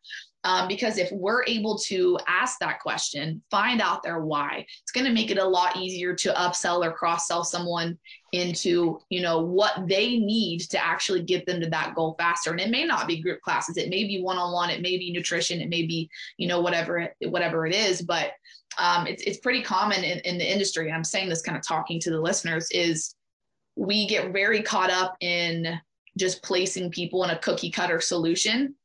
Um, because if we're able to ask that question, find out their why, it's going to make it a lot easier to upsell or cross sell someone into, you know, what they need to actually get them to that goal faster. And it may not be group classes, it may be one on one, it may be nutrition, it may be, you know, whatever it, whatever it is, but um, it's, it's pretty common in, in the industry. And I'm saying this kind of talking to the listeners is we get very caught up in just placing people in a cookie cutter solution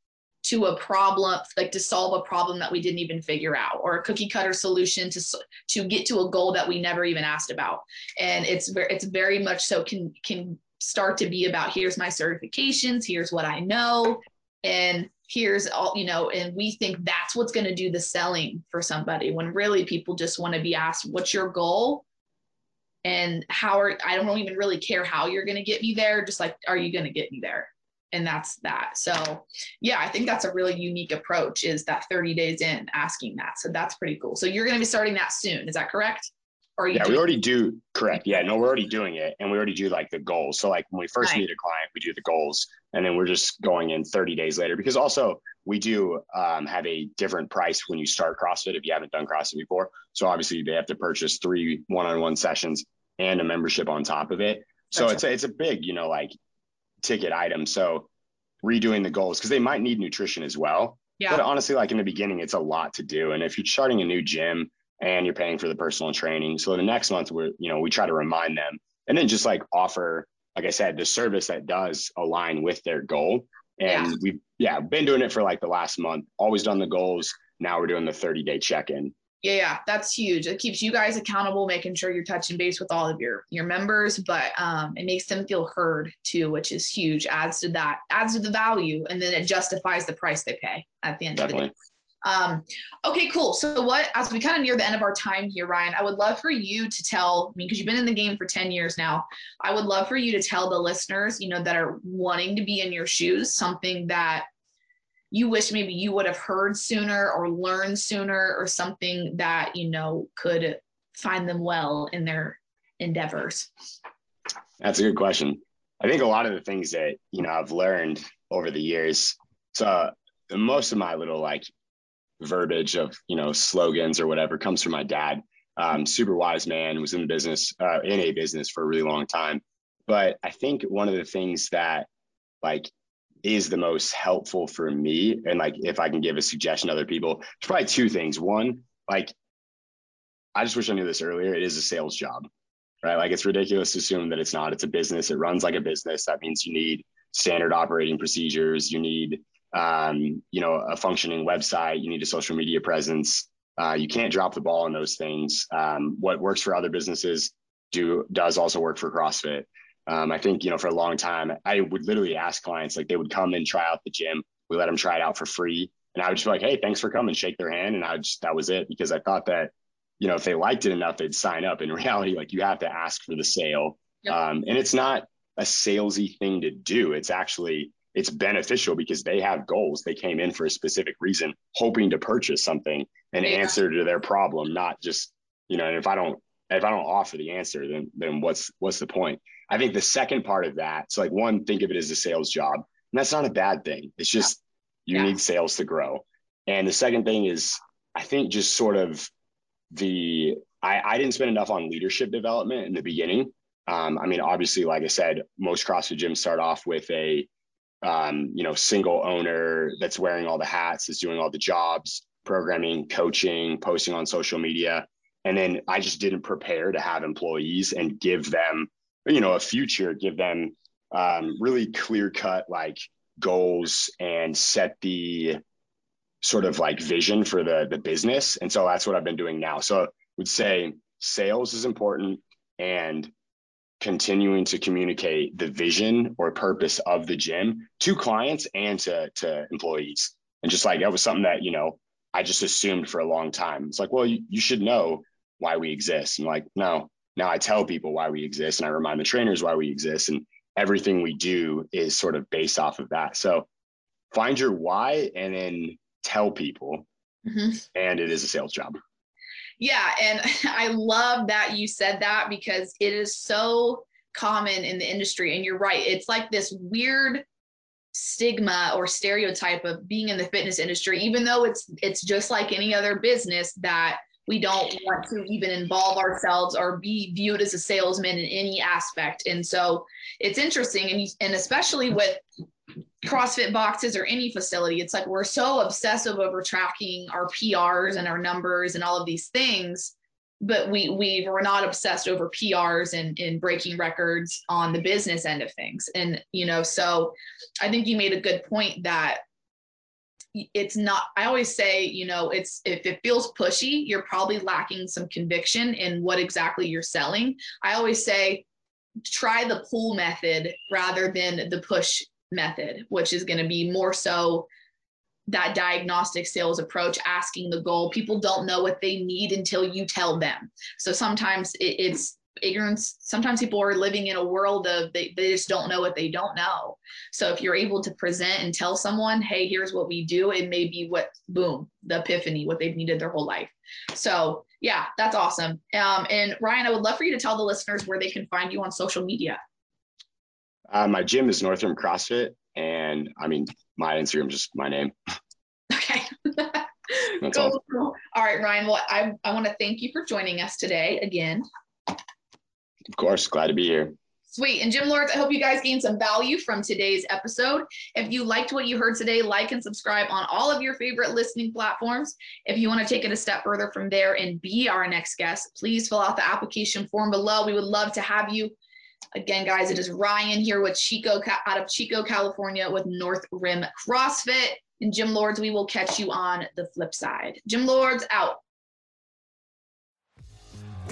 to a problem like to solve a problem that we didn't even figure out or a cookie cutter solution to to get to a goal that we never even asked about and it's it's very much so can can start to be about here's my certifications, here's what I know, and here's all, you know, and we think that's what's going to do the selling for somebody when really people just want to be asked, what's your goal? And how are, I don't even really care how you're going to get me there. Just like, are you going to get me there? And that's that. So yeah, I think that's a really unique approach is that 30 days in asking that. So that's pretty cool. So you're going to be starting that soon. Is that correct? Or yeah, we already do correct. Yeah, no, we're already doing it, and we already do like the goals. So like when we first right. meet a client, we do the goals, and then we're just going in 30 days later because also we do um, have a different price when you start CrossFit if you haven't done CrossFit before. So obviously they have to purchase three one-on-one sessions and a membership on top of it. So it's a, it's a big you know like ticket item. So redoing the goals because they might need nutrition as well. Yeah. But honestly, like in the beginning, it's a lot to do. And if you're starting a new gym and you're paying for the personal training. So the next month we're, you know, we try to remind them and then just like offer, like I said, the service that does align with their goal. And yeah. we've yeah, been doing it for like the last month, always done the goals. Now we're doing the 30 day check-in. Yeah, yeah, that's huge. It keeps you guys accountable, making sure you're touching base with all of your your members, but um, it makes them feel heard too, which is huge. Adds to that, adds to the value, and then it justifies the price they pay at the end Definitely. of the day. Um, okay, cool. So what, as we kind of near the end of our time here, Ryan, I would love for you to tell me, because you've been in the game for 10 years now, I would love for you to tell the listeners, you know, that are wanting to be in your shoes, something that you wish maybe you would have heard sooner or learned sooner or something that, you know, could find them well in their endeavors. That's a good question. I think a lot of the things that, you know, I've learned over the years, so most of my little like verbiage of you know slogans or whatever comes from my dad. Um, super wise man was in the business uh, in a business for a really long time. But I think one of the things that like is the most helpful for me, and like if I can give a suggestion to other people, it's probably two things. One, like I just wish I knew this earlier. It is a sales job, right? Like it's ridiculous to assume that it's not. It's a business. It runs like a business. That means you need standard operating procedures. You need um, you know, a functioning website, you need a social media presence. Uh, you can't drop the ball on those things. Um, what works for other businesses do does also work for CrossFit. Um, I think you know for a long time I would literally ask clients like they would come and try out the gym. We let them try it out for free, and I would just be like, "Hey, thanks for coming." Shake their hand, and I just that was it because I thought that you know if they liked it enough, they'd sign up. In reality, like you have to ask for the sale, yep. um, and it's not a salesy thing to do. It's actually it's beneficial because they have goals. They came in for a specific reason, hoping to purchase something, an yeah. answer to their problem, not just, you know, and if I don't if I don't offer the answer, then then what's what's the point? I think the second part of that, so like one, think of it as a sales job. And that's not a bad thing. It's just you yeah. need sales to grow. And the second thing is I think just sort of the I, I didn't spend enough on leadership development in the beginning. Um, I mean, obviously, like I said, most CrossFit gyms start off with a um, you know, single owner that's wearing all the hats, is doing all the jobs, programming, coaching, posting on social media. And then I just didn't prepare to have employees and give them, you know, a future, give them um, really clear cut like goals and set the sort of like vision for the the business. And so that's what I've been doing now. So I would say sales is important and continuing to communicate the vision or purpose of the gym to clients and to, to employees. And just like that was something that, you know, I just assumed for a long time. It's like, well, you, you should know why we exist. And like, no, now I tell people why we exist and I remind the trainers why we exist. And everything we do is sort of based off of that. So find your why and then tell people. Mm-hmm. And it is a sales job. Yeah. And I love that you said that because it is so common in the industry. And you're right. It's like this weird stigma or stereotype of being in the fitness industry, even though it's it's just like any other business that we don't want to even involve ourselves or be viewed as a salesman in any aspect. And so it's interesting, and, and especially with CrossFit boxes or any facility, it's like we're so obsessive over tracking our PRs and our numbers and all of these things, but we we we're not obsessed over PRs and, and breaking records on the business end of things. And you know, so I think you made a good point that it's not i always say you know it's if it feels pushy you're probably lacking some conviction in what exactly you're selling i always say try the pull method rather than the push method, which is going to be more so that diagnostic sales approach, asking the goal. People don't know what they need until you tell them. So sometimes it, it's ignorance. Sometimes people are living in a world of they, they just don't know what they don't know. So if you're able to present and tell someone, hey, here's what we do, it may be what, boom, the epiphany, what they've needed their whole life. So yeah, that's awesome. Um, and Ryan, I would love for you to tell the listeners where they can find you on social media. Uh, my gym is Northrim CrossFit, and I mean my Instagram is just my name. Okay. That's cool. all. All right, Ryan. Well, I I want to thank you for joining us today again. Of course, glad to be here. Sweet. And Gym Lords, I hope you guys gained some value from today's episode. If you liked what you heard today, like and subscribe on all of your favorite listening platforms. If you want to take it a step further from there and be our next guest, please fill out the application form below. We would love to have you. Again, guys, it is Ryan here with Chico out of Chico, California with North Rim CrossFit. And Gym Lords, we will catch you on the flip side. Gym Lords out.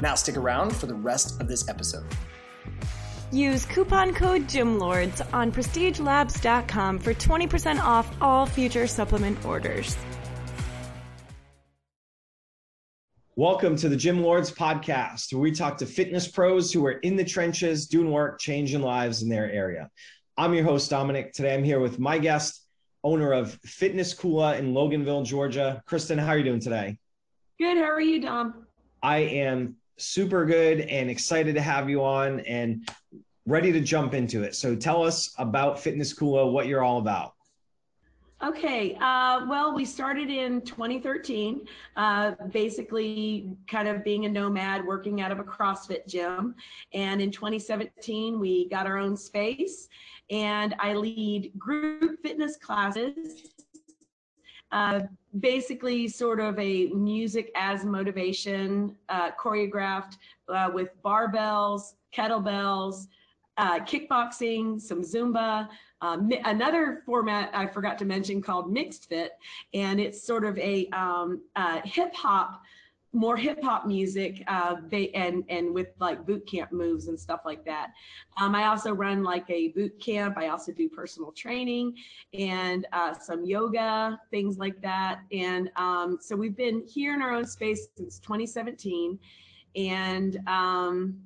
Now stick around for the rest of this episode. Use coupon code GYMLORDS on prestigelabs.com for 20% off all future supplement orders. Welcome to the Gym Lords podcast, where we talk to fitness pros who are in the trenches, doing work, changing lives in their area. I'm your host, Dominic. Today I'm here with my guest, owner of Fitness Kula in Loganville, Georgia. Kristen, how are you doing today? Good. How are you, Dom? I am super good and excited to have you on and ready to jump into it. So tell us about Fitness Kula, what you're all about. Okay. Uh, well, we started in 2013, uh, basically kind of being a nomad working out of a CrossFit gym. And in 2017, we got our own space and I lead group fitness classes uh, basically sort of a music as motivation, uh, choreographed uh, with barbells, kettlebells, uh, kickboxing, some Zumba. Um, another format I forgot to mention called MixxedFit, and it's sort of a um, uh, hip hop more hip hop music uh, they, and and with like boot camp moves and stuff like that. Um, I also run like a boot camp. I also do personal training and uh, some yoga things like that. And um, so we've been here in our own space since 2017, and um,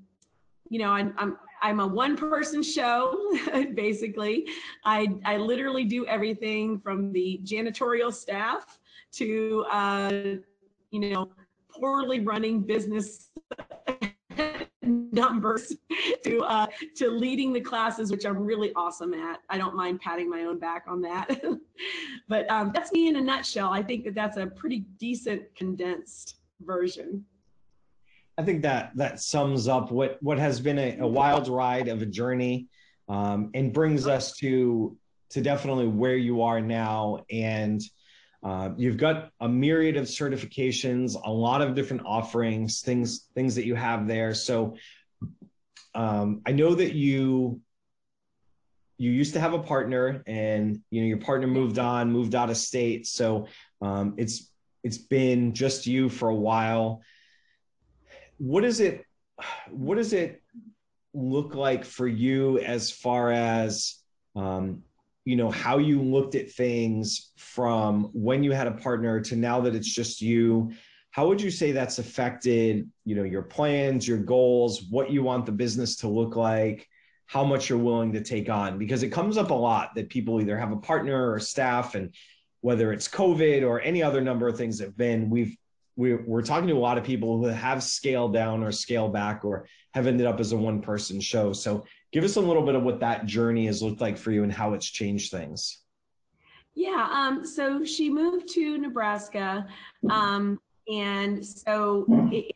you know I'm, I'm I'm a one person show, basically. I, I literally do everything from the janitorial staff to, uh, you know, poorly running business numbers to uh, to leading the classes, which I'm really awesome at. I don't mind patting my own back on that. but um, that's me in a nutshell. I think that that's a pretty decent condensed version. I think that that sums up what what has been a, a wild ride of a journey, um, and brings us to to definitely where you are now and uh, you've got a myriad of certifications, a lot of different offerings, things things that you have there. So um, I know that you you used to have a partner, and you know your partner moved on, moved out of state. So um, it's it's been just you for a while. What is it? What does it look like for you as far as um, you know how you looked at things from when you had a partner to now that it's just you how would you say that's affected you know your plans your goals what you want the business to look like how much you're willing to take on because it comes up a lot that people either have a partner or staff and whether it's COVID or any other number of things that have been, we've we're, we're talking to a lot of people who have scaled down or scaled back or have ended up as a one person show. So give us a little bit of what that journey has looked like for you and how it's changed things. Yeah, um, so she moved to Nebraska, um, and so it,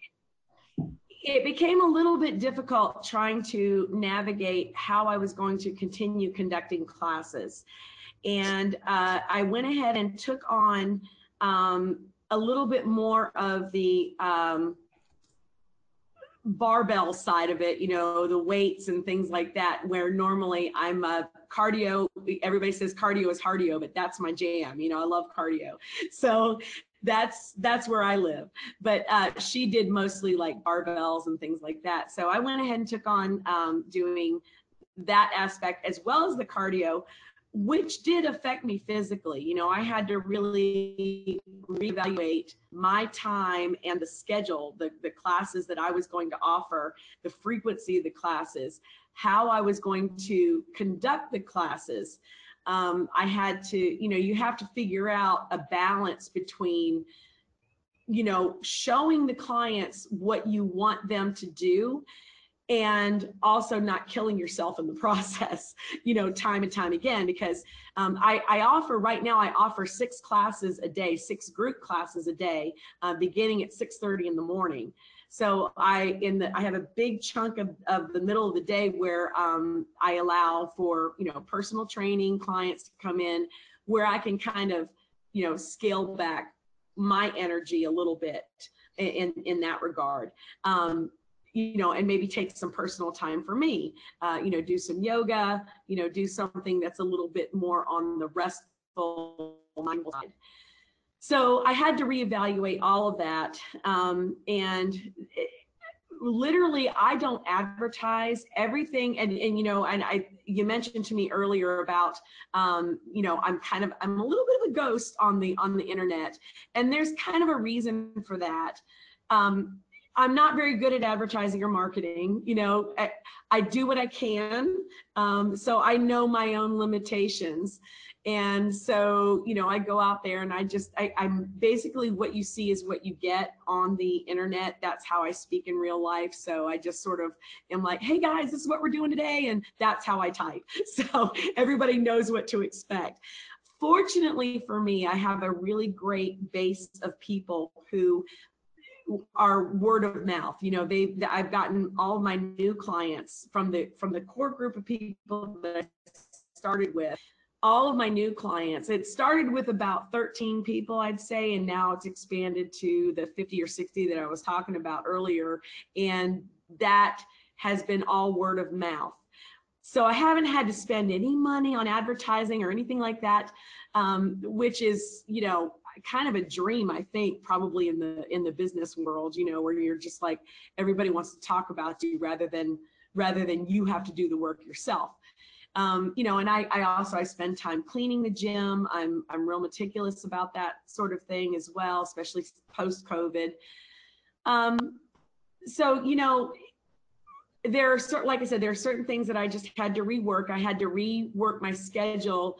it became a little bit difficult trying to navigate how I was going to continue conducting classes. And uh, I went ahead and took on um, a little bit more of the um, barbell side of it, you know, the weights and things like that, where normally I'm a cardio, everybody says cardio is cardio, but that's my jam. You know, I love cardio. So that's that's where I live. But uh, she did mostly like barbells and things like that. So I went ahead and took on um, doing that aspect as well as the cardio which did affect me physically. You know, I had to really reevaluate my time and the schedule, the, the classes that I was going to offer, the frequency of the classes, how I was going to conduct the classes. Um, I had to, you know, you have to figure out a balance between, you know, showing the clients what you want them to do and also not killing yourself in the process, you know, time and time again, because um, I, I, offer right now, I offer six classes a day, six group classes a day, uh, beginning at 6.30 in the morning. So I in the I have a big chunk of, of the middle of the day where um, I allow for you know personal training clients to come in where I can kind of you know scale back my energy a little bit in in that regard. Um, you know, and maybe take some personal time for me, uh, you know, do some yoga, you know, do something that's a little bit more on the restful side. So I had to reevaluate all of that. Um, and it, literally I don't advertise everything and and you know and I you mentioned to me earlier about um you know I'm kind of I'm a little bit of a ghost on the on the internet and there's kind of a reason for that um I'm not very good at advertising or marketing. You know, I, I do what I can. Um, so I know my own limitations. And so, you know, I go out there and I just, I, I'm basically what you see is what you get on the internet. That's how I speak in real life. So I just sort of am like, hey guys, this is what we're doing today. And that's how I type. So everybody knows what to expect. Fortunately for me, I have a really great base of people who are word of mouth. You know they i've gotten all my new clients from the from the core group of people that i started with. All of my new clients it started with about 13 people i'd say and now it's expanded to the 50 or 60 that i was talking about earlier and that has been all word of mouth. So i haven't had to spend any money on advertising or anything like that um, which is you know kind of a dream i think probably in the in the business world you know where you're just like everybody wants to talk about you rather than rather than you have to do the work yourself. Um, you know and I, I also i spend time cleaning the gym. I'm i'm real meticulous about that sort of thing as well especially post covid um, so you know there are certain like i said there are certain things that i just had to rework. I had to rework my schedule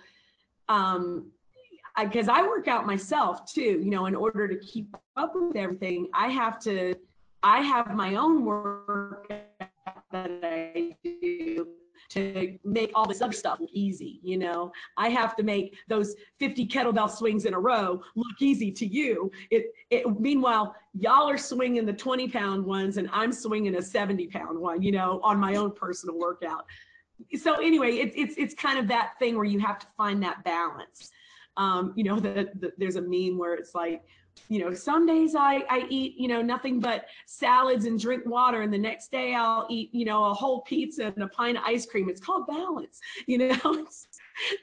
um, because I, I work out myself too, you know, in order to keep up with everything, I have to, I have my own work that I do to make all this other stuff look easy. You know, I have to make those 50 kettlebell swings in a row look easy to you. It, it meanwhile, y'all are swinging the 20 pound ones and I'm swinging a 70 pound one, you know, on my own personal workout. So anyway, it's it's it's kind of that thing where you have to find that balance. Um, you know, that the, there's a meme where it's like, you know, some days I, I eat, you know, nothing but salads and drink water. And the next day I'll eat, you know, a whole pizza and a pint of ice cream. It's called balance, you know,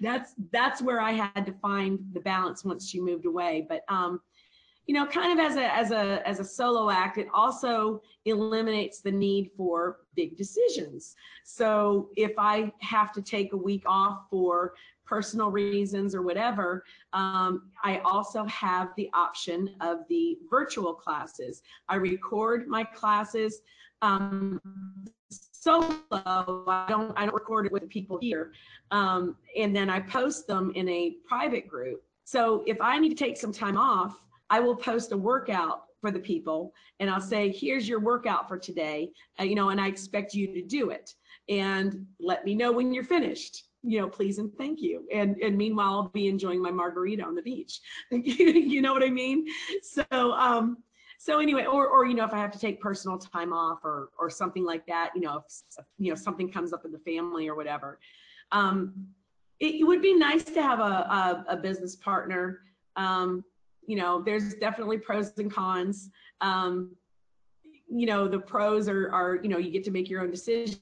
that's, that's where I had to find the balance once she moved away. But, um, you know, kind of as a, as a, as a solo act, it also eliminates the need for big decisions. So if I have to take a week off for personal reasons or whatever, um, I also have the option of the virtual classes. I record my classes um, solo. I don't I don't record it with people here, um, and then I post them in a private group. So if I need to take some time off, I will post a workout for the people and I'll say, here's your workout for today, uh, you know, and I expect you to do it and let me know when you're finished you know please and thank you. And and meanwhile i'll be enjoying my margarita on the beach. You know what i mean? So um so anyway or or you know if i have to take personal time off or or something like that you know if you know something comes up in the family or whatever um it, would be nice to have a a, a business partner. Um you know there's definitely pros and cons. Um you know the pros are are you know you get to make your own decisions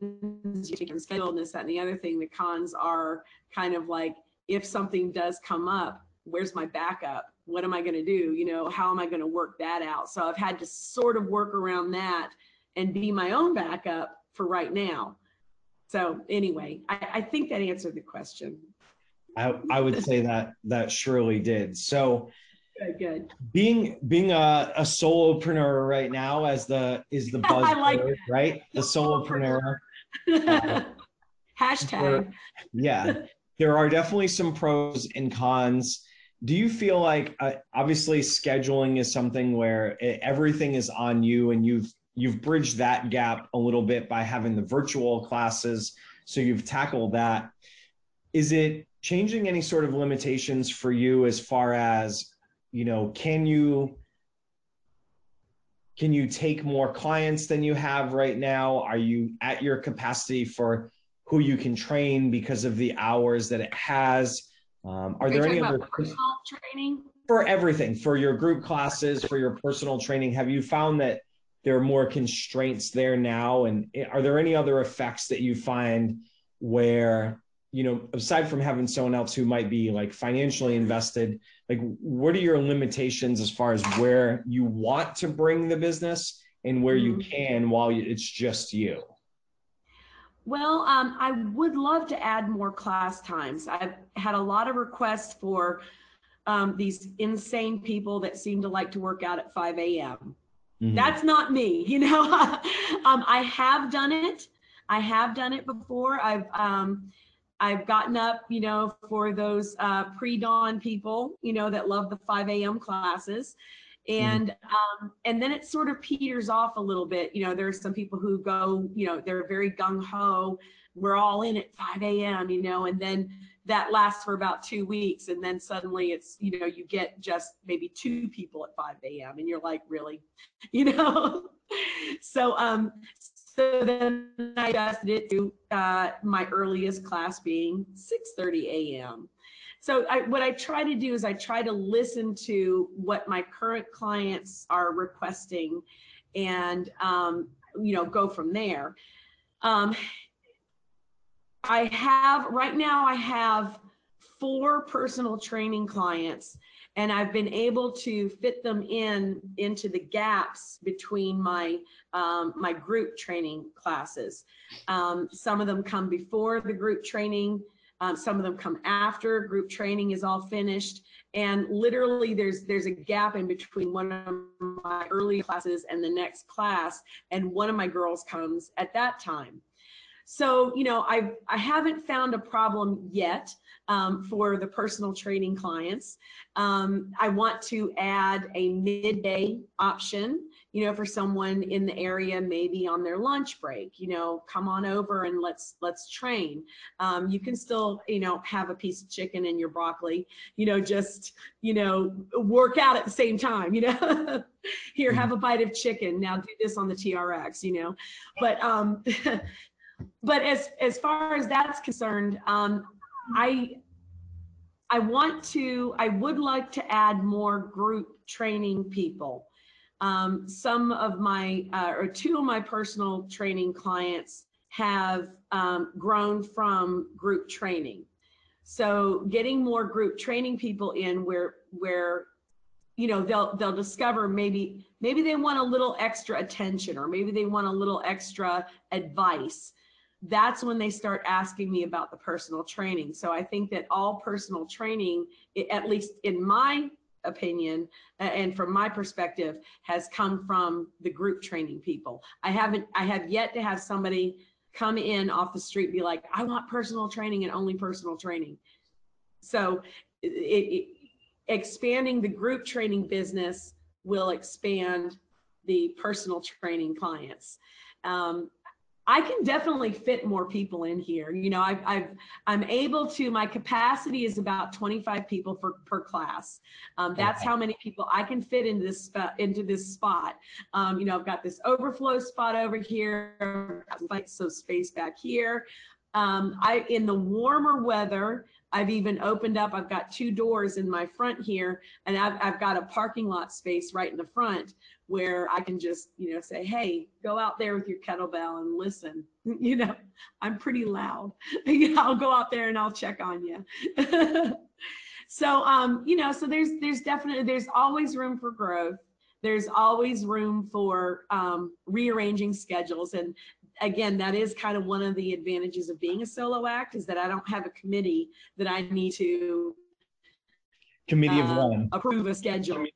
you take on schedule and this that and the other thing. The cons are kind of like if something does come up where's my backup? What am i going to do? You know how am i going to work that out? So i've had to sort of work around that and be my own backup for right now. So anyway i, I think that answered the question. I, I would say that that surely did. So Good, good. Being being a, a solopreneur right now as the is the buzzword, like right? The solopreneur. uh, Hashtag. There, yeah, there are definitely some pros and cons. Do you feel like uh, obviously scheduling is something where it, everything is on you, and you've you've bridged that gap a little bit by having the virtual classes, so you've tackled that. Is it changing any sort of limitations for you as far as you know can you can you take more clients than you have right now? Are you at your capacity for who you can train because of the hours that it has? Um, are, are there any other personal training? For everything for your group classes for your personal training have you found that there are more constraints there now? And are there any other effects that you find where you know, aside from having someone else who might be like financially invested, like what are your limitations as far as where you want to bring the business and where you mm-hmm. can while it's just you? Well, um, I would love to add more class times. I've had a lot of requests for um, these insane people that seem to like to work out at 5 a.m. Mm-hmm. That's not me, you know. um, I have done it. I have done it before. I've um, I've gotten up, you know, for those uh, pre-dawn people, you know, that love the 5 a.m. classes. And mm-hmm. um, and then it sort of peters off a little bit. You know, there's some people who go, you know, they're very gung ho. We're all in at 5 a.m. You know, and then that lasts for about two weeks, and then suddenly it's, you know, you get just maybe two people at 5 a.m. and you're like, really, you know. so um, so then I adjusted it to uh, my earliest class being 6:30 a.m. So I, what I try to do is I try to listen to what my current clients are requesting, and um, you know go from there. Um, I have right now I have four personal training clients and I've been able to fit them in into the gaps between my um, my group training classes. Um, some of them come before the group training. Um, some of them come after group training is all finished, and literally there's there's a gap in between one of my early classes and the next class, and one of my girls comes at that time. So, you know, I I haven't found a problem yet um, for the personal training clients. Um, I want to add a midday option, you know, for someone in the area, maybe on their lunch break, you know, come on over and let's let's train. Um, you can still, you know, have a piece of chicken in your broccoli, you know, just you know, work out at the same time, you know. Here, have a bite of chicken. Now do this on the TRX, you know. But um but as as far as that's concerned, um, I I want to I would like to add more group training people. Um, some of my uh, or two of my personal training clients have um, grown from group training. So getting more group training people in where where you know they'll they'll discover maybe maybe they want a little extra attention or maybe they want a little extra advice that's when they start asking me about the personal training. So I think that all personal training, at least in my opinion and from my perspective, has come from the group training people. I haven't, I have yet to have somebody come in off the street be like, I want personal training and only personal training. So it, it, expanding the group training business will expand the personal training clients. Um, I can definitely fit more people in here. You know, I've, I've I'm able to. My capacity is about 25 people for per class. Um, that's okay. how many people I can fit into this spot. Into this spot. Um, you know, I've got this overflow spot over here. So space back here. Um, I in the warmer weather, I've even opened up. I've got two doors in my front here, and I've I've got a parking lot space right in the front where I can just, you know, say, hey, go out there with your kettlebell and listen. You know, I'm pretty loud. I'll go out there and I'll check on you. so, um, you know, so there's there's definitely there's always room for growth. There's always room for um, rearranging schedules, and again, that is kind of one of the advantages of being a solo act is that I don't have a committee that I need to committee uh, of one approve a schedule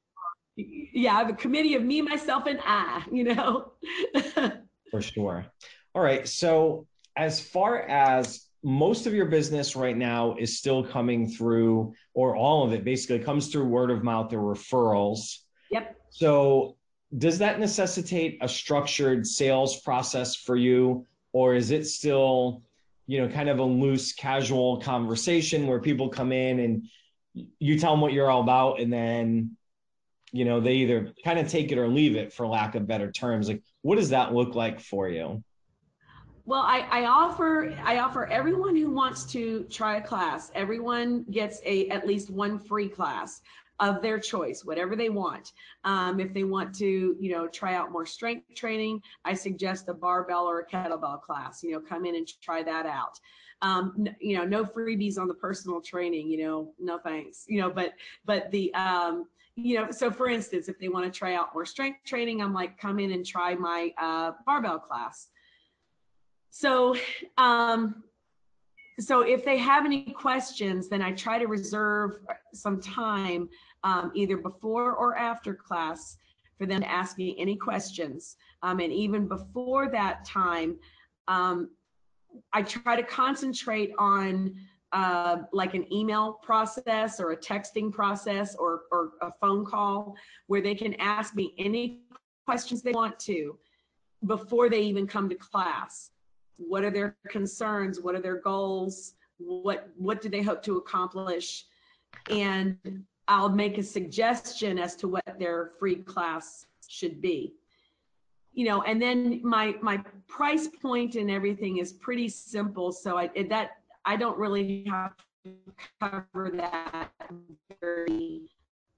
yeah, I have a committee of me, myself, and I, you know. For sure. All right. So, as far as most of your business right now is still coming through, or all of it basically comes through word of mouth or referrals. Yep. So, does that necessitate a structured sales process for you, or is it still, you know, kind of a loose, casual conversation where people come in and you tell them what you're all about, and then you know they either kind of take it or leave it for lack of better terms? Like what does that look like for you? Well I, I offer i offer everyone who wants to try a class everyone gets a at least one free class of their choice whatever they want um, if they want to you know try out more strength training i suggest a barbell or a kettlebell class you know come in and try that out um, you know no freebies on the personal training you know no thanks you know but but the um, you know, so for instance, if they want to try out more strength training, I'm like, come in and try my uh, barbell class. So, um, so if they have any questions, then I try to reserve some time um, either before or after class for them to ask me any questions. Um, and even before that time, um, I try to concentrate on uh, like an email process or a texting process or, or a phone call where they can ask me any questions they want to before they even come to class. What are their concerns? What are their goals? What, what do they hope to accomplish? And I'll make a suggestion as to what their free class should be. You know, and then my my price point and everything is pretty simple. So I that I don't really have to cover that very,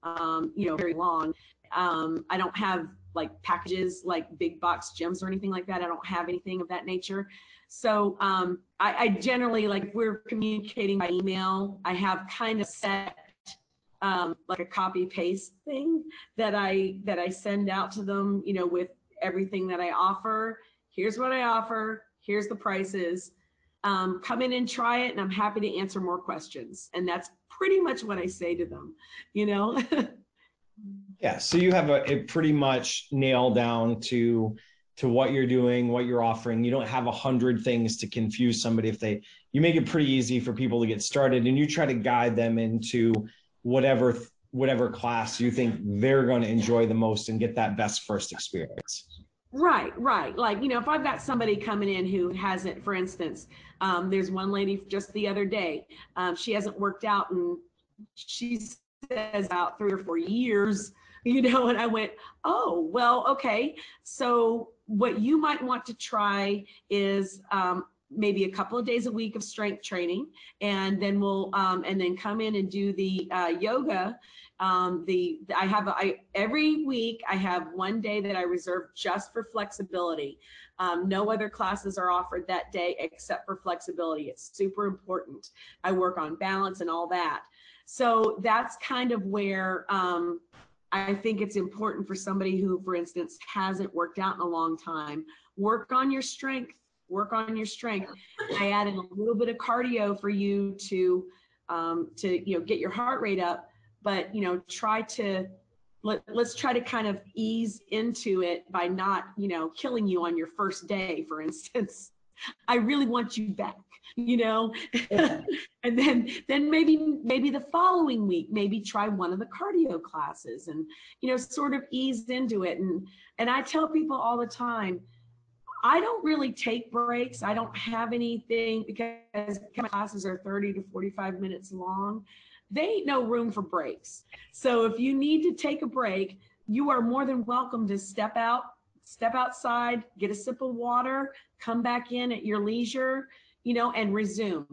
um, you know, very long. Um, I don't have like packages like big box gyms or anything like that. I don't have anything of that nature. So um, I, I generally like we're communicating by email. I have kind of set um, like a copy paste thing that I that I send out to them. You know, with everything that I offer. Here's what I offer. Here's the prices um, come in and try it and i'm happy to answer more questions and that's pretty much what i say to them you know yeah so you have a, pretty much nailed down to to what you're doing what you're offering you don't have a hundred things to confuse somebody if they you make it pretty easy for people to get started and you try to guide them into whatever whatever class you think they're going to enjoy the most and get that best first experience Right, right. Like, you know, if I've got somebody coming in who hasn't, for instance, um, there's one lady just the other day, um, she hasn't worked out and she says about three or four years, you know, and I went, oh, well, okay. So what you might want to try is um, maybe a couple of days a week of strength training and then we'll um, and then come in and do the uh, yoga um, the I have I every week I have one day that I reserve just for flexibility. Um, no other classes are offered that day except for flexibility. It's super important. I work on balance and all that. So that's kind of where um, I think it's important for somebody who, for instance, hasn't worked out in a long time. Work on your strength. Work on your strength. I added a little bit of cardio for you to um, to you know get your heart rate up. But you know try to let, let's try to kind of ease into it by not you know killing you on your first day for instance. I really want you back you know? And then then maybe maybe the following week maybe try one of the cardio classes and you know sort of ease into it. And and i tell people all the time i don't really take breaks i don't have anything because my classes are 30 to 45 minutes long they ain't no room for breaks so if you need to take a break you are more than welcome to step out step outside get a sip of water come back in at your leisure you know, and resume.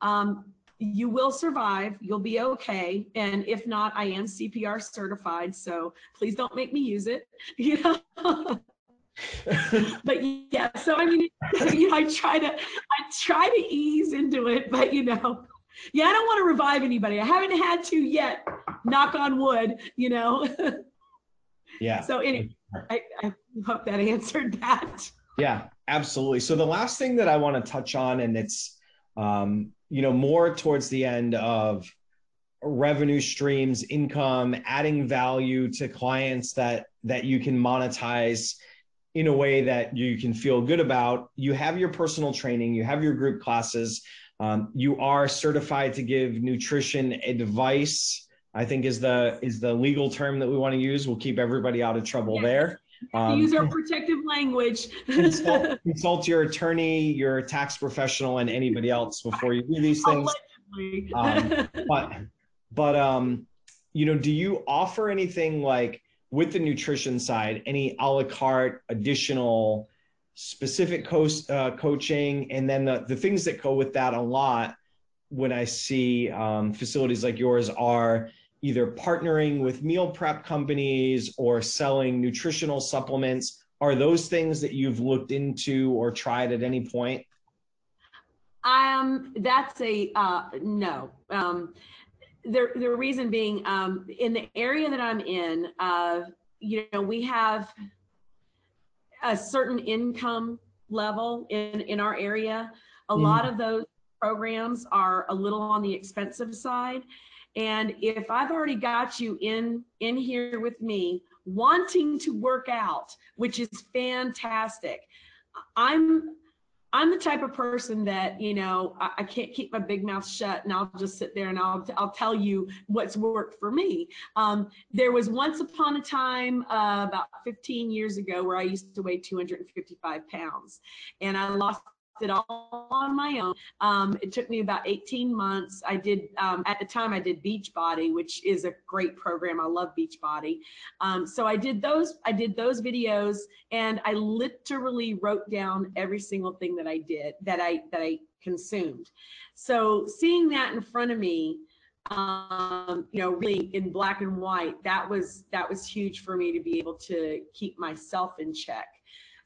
Um, you will survive. You'll be okay. And if not, I am CPR certified, so please don't make me use it. You know. but yeah, so I mean, you know, I try to, I try to ease into it, but you know, yeah, I don't want to revive anybody. I haven't had to yet. Knock on wood. You know. yeah. So anyway, I, I hope that answered that. Yeah, absolutely. So the last thing that I want to touch on, and it's um, you know more towards the end of revenue streams, income, adding value to clients that that you can monetize in a way that you can feel good about. You have your personal training, you have your group classes, um, you are certified to give nutrition advice. I think is the is the legal term that we want to use. We'll keep everybody out of trouble there. Um, use our protective language. consult, consult, your attorney, your tax professional, and anybody else before you do these things. Um, but, but um, you know, do you offer anything like with the nutrition side, any a la carte additional specific uh, coaching, and then the, the things that go with that a lot when I see um, facilities like yours are either partnering with meal prep companies or selling nutritional supplements. Are those things that you've looked into or tried at any point? Um that's a uh no. Um the the reason being um in the area that i'm in uh you know we have a certain income level in in our area a mm. lot of those programs are a little on the expensive side and if I've already got you in in here with me wanting to work out, which is fantastic, I'm I'm the type of person that you know I, I, can't keep my big mouth shut, and I'll just sit there and I'll I'll tell you what's worked for me. Um, there was once upon a time uh, about 15 years ago where I used to weigh 255 pounds, and I lost it all on my own. Um, it took me about 18 months. I did, um, at the time, I did Beachbody, which is a great program. I love Beachbody. Um, so I did those, I did those videos and I literally wrote down every single thing that I did, that I, that I consumed. So seeing that in front of me, um, you know, really in black and white, that was, that was huge for me to be able to keep myself in check.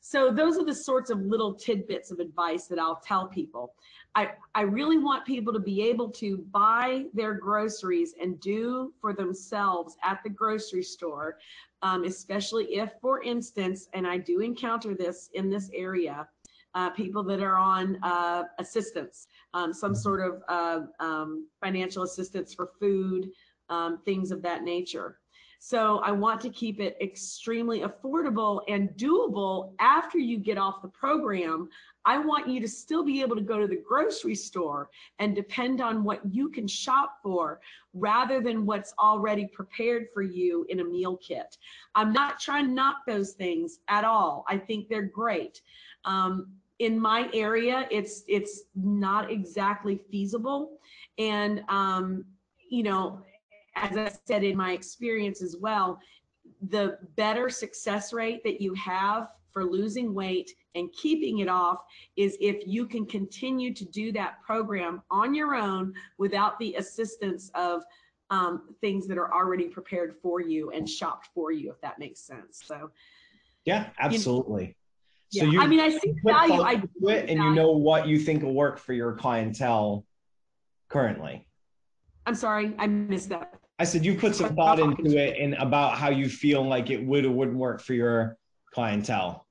So those are the sorts of little tidbits of advice that I'll tell people. I, I really want people to be able to buy their groceries and do for themselves at the grocery store, um, especially if, for instance, and I do encounter this in this area, uh, people that are on uh, assistance, um, some sort of uh, um, financial assistance for food, um, things of that nature. So I want to keep it extremely affordable and doable after you get off the program. I want you to still be able to go to the grocery store and depend on what you can shop for rather than what's already prepared for you in a meal kit. I'm not trying to knock those things at all. I think they're great. Um, in my area, it's it's not exactly feasible, and um, you know, as I said in my experience as well, the better success rate that you have for losing weight and keeping it off is if you can continue to do that program on your own without the assistance of um, things that are already prepared for you and shopped for you, if that makes sense. So, yeah, absolutely. You know, so yeah, you, I mean, I see value. I do it, and you know what you think will work for your clientele currently. I'm sorry, I missed that. I said you put some thought into it and about how you feel like it would or wouldn't work for your clientele.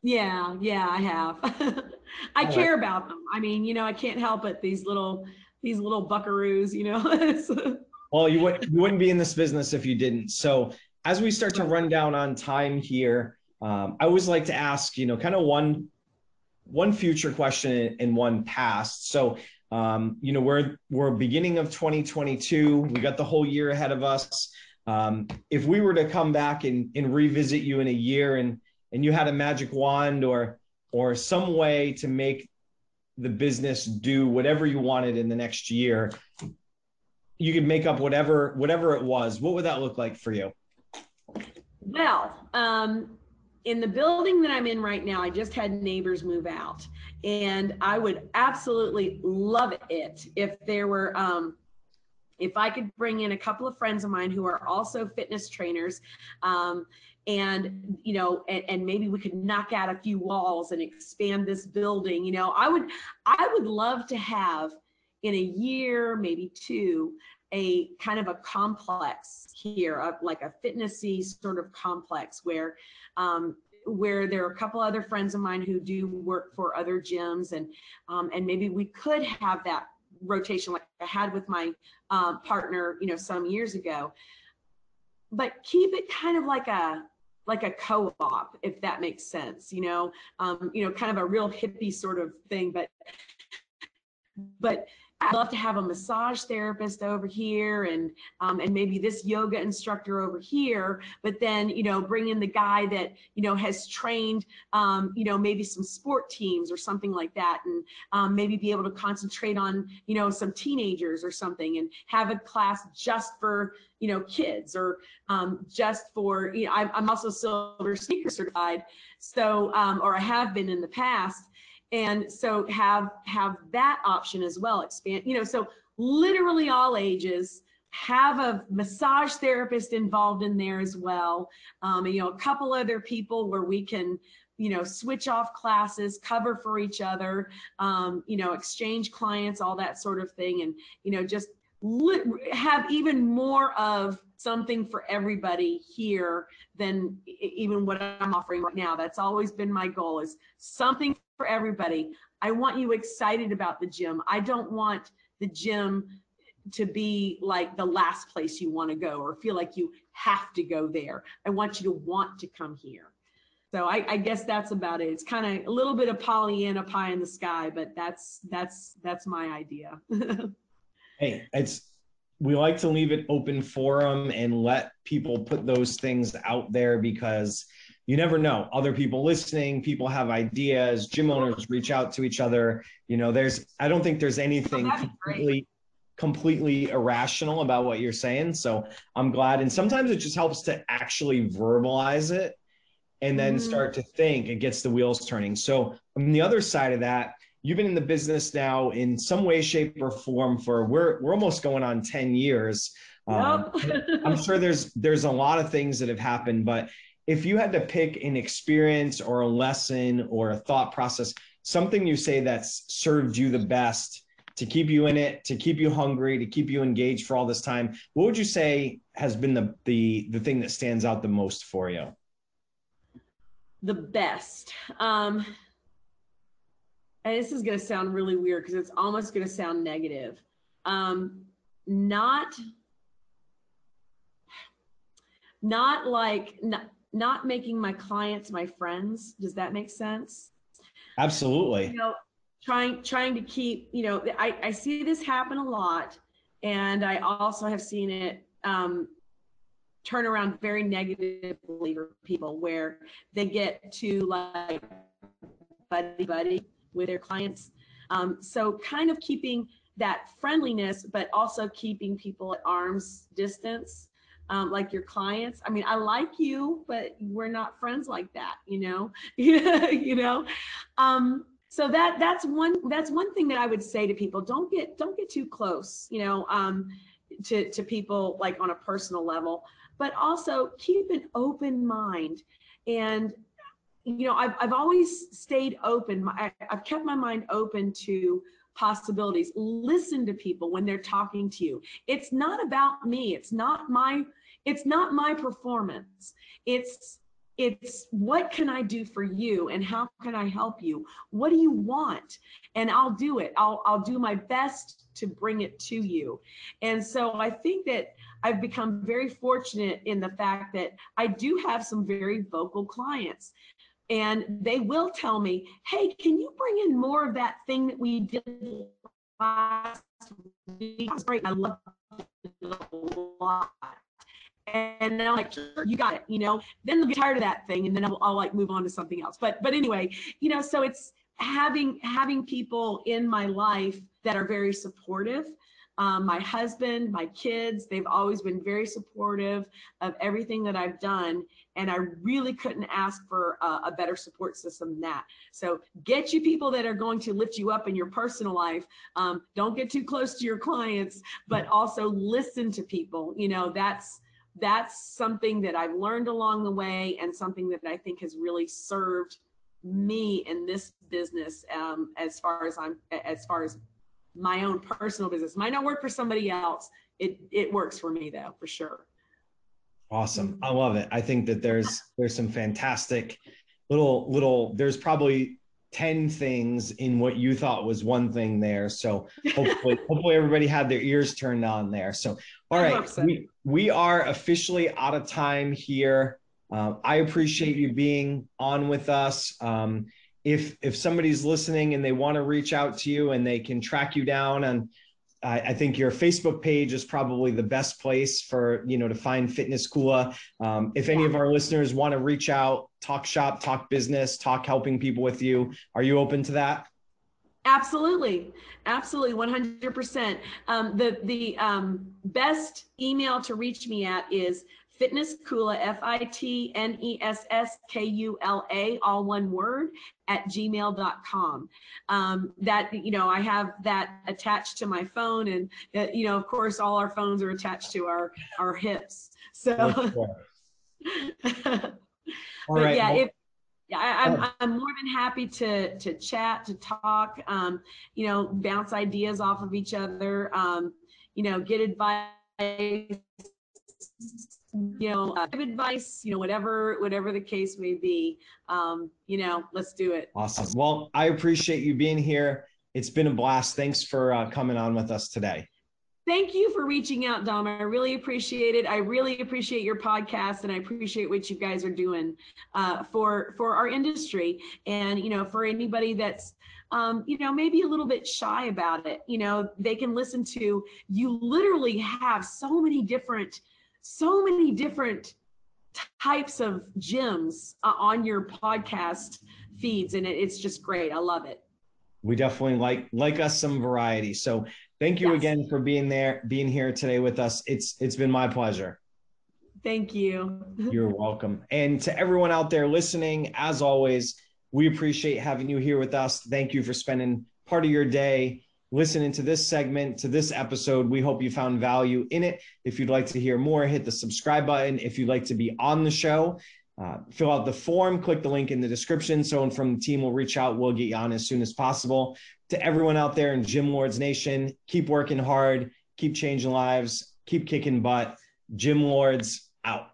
Yeah, yeah, I have. I All care right. about them. I mean, you know, I can't help it. These little, these little buckaroos, you know. well, you wouldn't you wouldn't be in this business if you didn't. So as we start to run down on time here, um, I always like to ask, you know, kind of one one future question and one past. So, um, you know, we're we're beginning of 2022. We got the whole year ahead of us. Um, if we were to come back and, and revisit you in a year and and you had a magic wand or or some way to make the business do whatever you wanted in the next year, you could make up whatever whatever it was. What would that look like for you? Well, um, in the building that I'm in right now, I just had neighbors move out, and I would absolutely love it if there were. Um, if I could bring in a couple of friends of mine who are also fitness trainers, um, and you know, and, and maybe we could knock out a few walls and expand this building. You know, I would, I would love to have in a year, maybe two, a kind of a complex here, of like a fitnessy sort of complex where um, where there are a couple other friends of mine who do work for other gyms and um, and maybe we could have that rotation like I had with my um, partner, you know, some years ago. But keep it kind of like a like a co-op, if that makes sense, you know, um, you know, kind of a real hippie sort of thing, but but I'd love to have a massage therapist over here and um, and maybe this yoga instructor over here, but then you know bring in the guy that you know has trained um, you know maybe some sport teams or something like that, and um, maybe be able to concentrate on you know some teenagers or something, and have a class just for you know kids or um, just for you know I'm also silver sneaker certified, so um, or I have been in the past and so have have that option as well expand you know so literally all ages have a massage therapist involved in there as well um, and, you know a couple other people where we can you know switch off classes cover for each other um, you know exchange clients all that sort of thing and you know just have even more of something for everybody here than even what I'm offering right now. That's always been my goal is something for everybody. I want you excited about the gym. I don't want the gym to be like the last place you want to go or feel like you have to go there. I want you to want to come here. So I, I guess that's about it. It's kind of a little bit of Pollyanna pie in the sky, but that's that's that's my idea. hey, it's we like to leave it open forum and let people put those things out there because you never know. Other people listening people have ideas gym owners reach out to each other. You know there's i don't think there's anything oh, completely completely irrational about what you're saying. So i'm glad. And sometimes it just helps to actually verbalize it and then mm. start to think it gets the wheels turning. So on the other side of that you've been in the business now in some way shape or form for we're we're almost going on 10 years. Um, i'm sure there's there's a lot of things that have happened but if you had to pick an experience or a lesson or a thought process, something you say that's served you the best to keep you in it, to keep you hungry, to keep you engaged for all this time, what would you say has been the the the thing that stands out the most for you? The best. Um, and this is going to sound really weird because it's almost going to sound negative. Um, not not like not, not making my clients my friends. Does that make sense? Absolutely. You know, trying trying to keep, you know, I, I see this happen a lot. And I also have seen it um, turn around very negatively for people where they get to like buddy buddy with their clients. Um, so kind of keeping that friendliness, but also keeping people at arm's distance um, like your clients. I mean, I like you, but we're not friends like that, you know, you know. Um, so that that's one that's one thing that I would say to people: don't get don't get too close, you know, um, to to people like on a personal level, but also keep an open mind and you know, I've, I've always stayed open. I, I've kept my mind open to possibilities. Listen to people when they're talking to you. It's not about me. It's not my it's not my performance. It's it's what can I do for you and how can I help you? What do you want? And I'll do it. I'll I'll do my best to bring it to you. And so I think that I've become very fortunate in the fact that I do have some very vocal clients and they will tell me, "Hey, can you bring in more of that thing that we did last week?" I love it a lot. And then I'm like, sure, you got it, you know. Then they'll get tired of that thing, and then I'll, I'll like move on to something else. But but anyway, you know, so it's having having people in my life that are very supportive um, my husband, my kids, they've always been very supportive of everything that I've done. And I really couldn't ask for a, a, better support system than that. So get you people that are going to lift you up in your personal life. Um, don't get too close to your clients, but also listen to people. You know, that's that's something that I've learned along the way and something that I think has really served me in this business um, as far as I'm as far as my own personal business. Might not work for somebody else. It it works for me though, for sure. Awesome. I love it. I think that there's there's some fantastic little little there's probably 10 things in what you thought was one thing there. So hopefully hopefully everybody had their ears turned on there. So all right, so. we we are officially out of time here. Uh, I appreciate you being on with us. Um, if if somebody's listening and they want to reach out to you and they can track you down and I, I think your Facebook page is probably the best place for you know to find Fitness Kula. Um, if any of our listeners want to reach out, talk shop, talk business, talk helping people with you, are you open to that? Absolutely, absolutely, one hundred percent. Um, the the um, best email to reach me at is Fitness Kula, F I T N E S S K U L A, all one word, at gmail.com. Um, that, you know, I have that attached to my phone. And, uh, you know, of course, all our phones are attached to our, our hips. So, but right. yeah, if, I, am I'm, I'm more than happy to to chat, to talk, um, you know, bounce ideas off of each other, um, you know, get advice you know, uh, advice, you know, whatever, whatever the case may be, um, you know, let's do it. Awesome. Well, I appreciate you being here. It's been a blast. Thanks for uh, coming on with us today. Thank you for reaching out, Dom. I really appreciate it. I really appreciate your podcast, and I appreciate what you guys are doing uh, for for our industry. And you know, for anybody that's um, you know maybe a little bit shy about it, you know, they can listen to. You literally have so many different so many different types of gyms uh, on your podcast feeds and it, it's just great. I love it. We definitely like like us some variety. So thank you yes. again for being there being here today with us. It's it's been my pleasure. Thank you. You're welcome. And to everyone out there listening as always we appreciate having you here with us. Thank you for spending part of your day listening to this segment, to this episode. We hope you found value in it. If you'd like to hear more, hit the subscribe button. If you'd like to be on the show, uh, fill out the form, click the link in the description. Someone from the team will reach out. We'll get you on as soon as possible. To everyone out there in Gym Lords Nation, keep working hard, keep changing lives, keep kicking butt. Gym Lords out.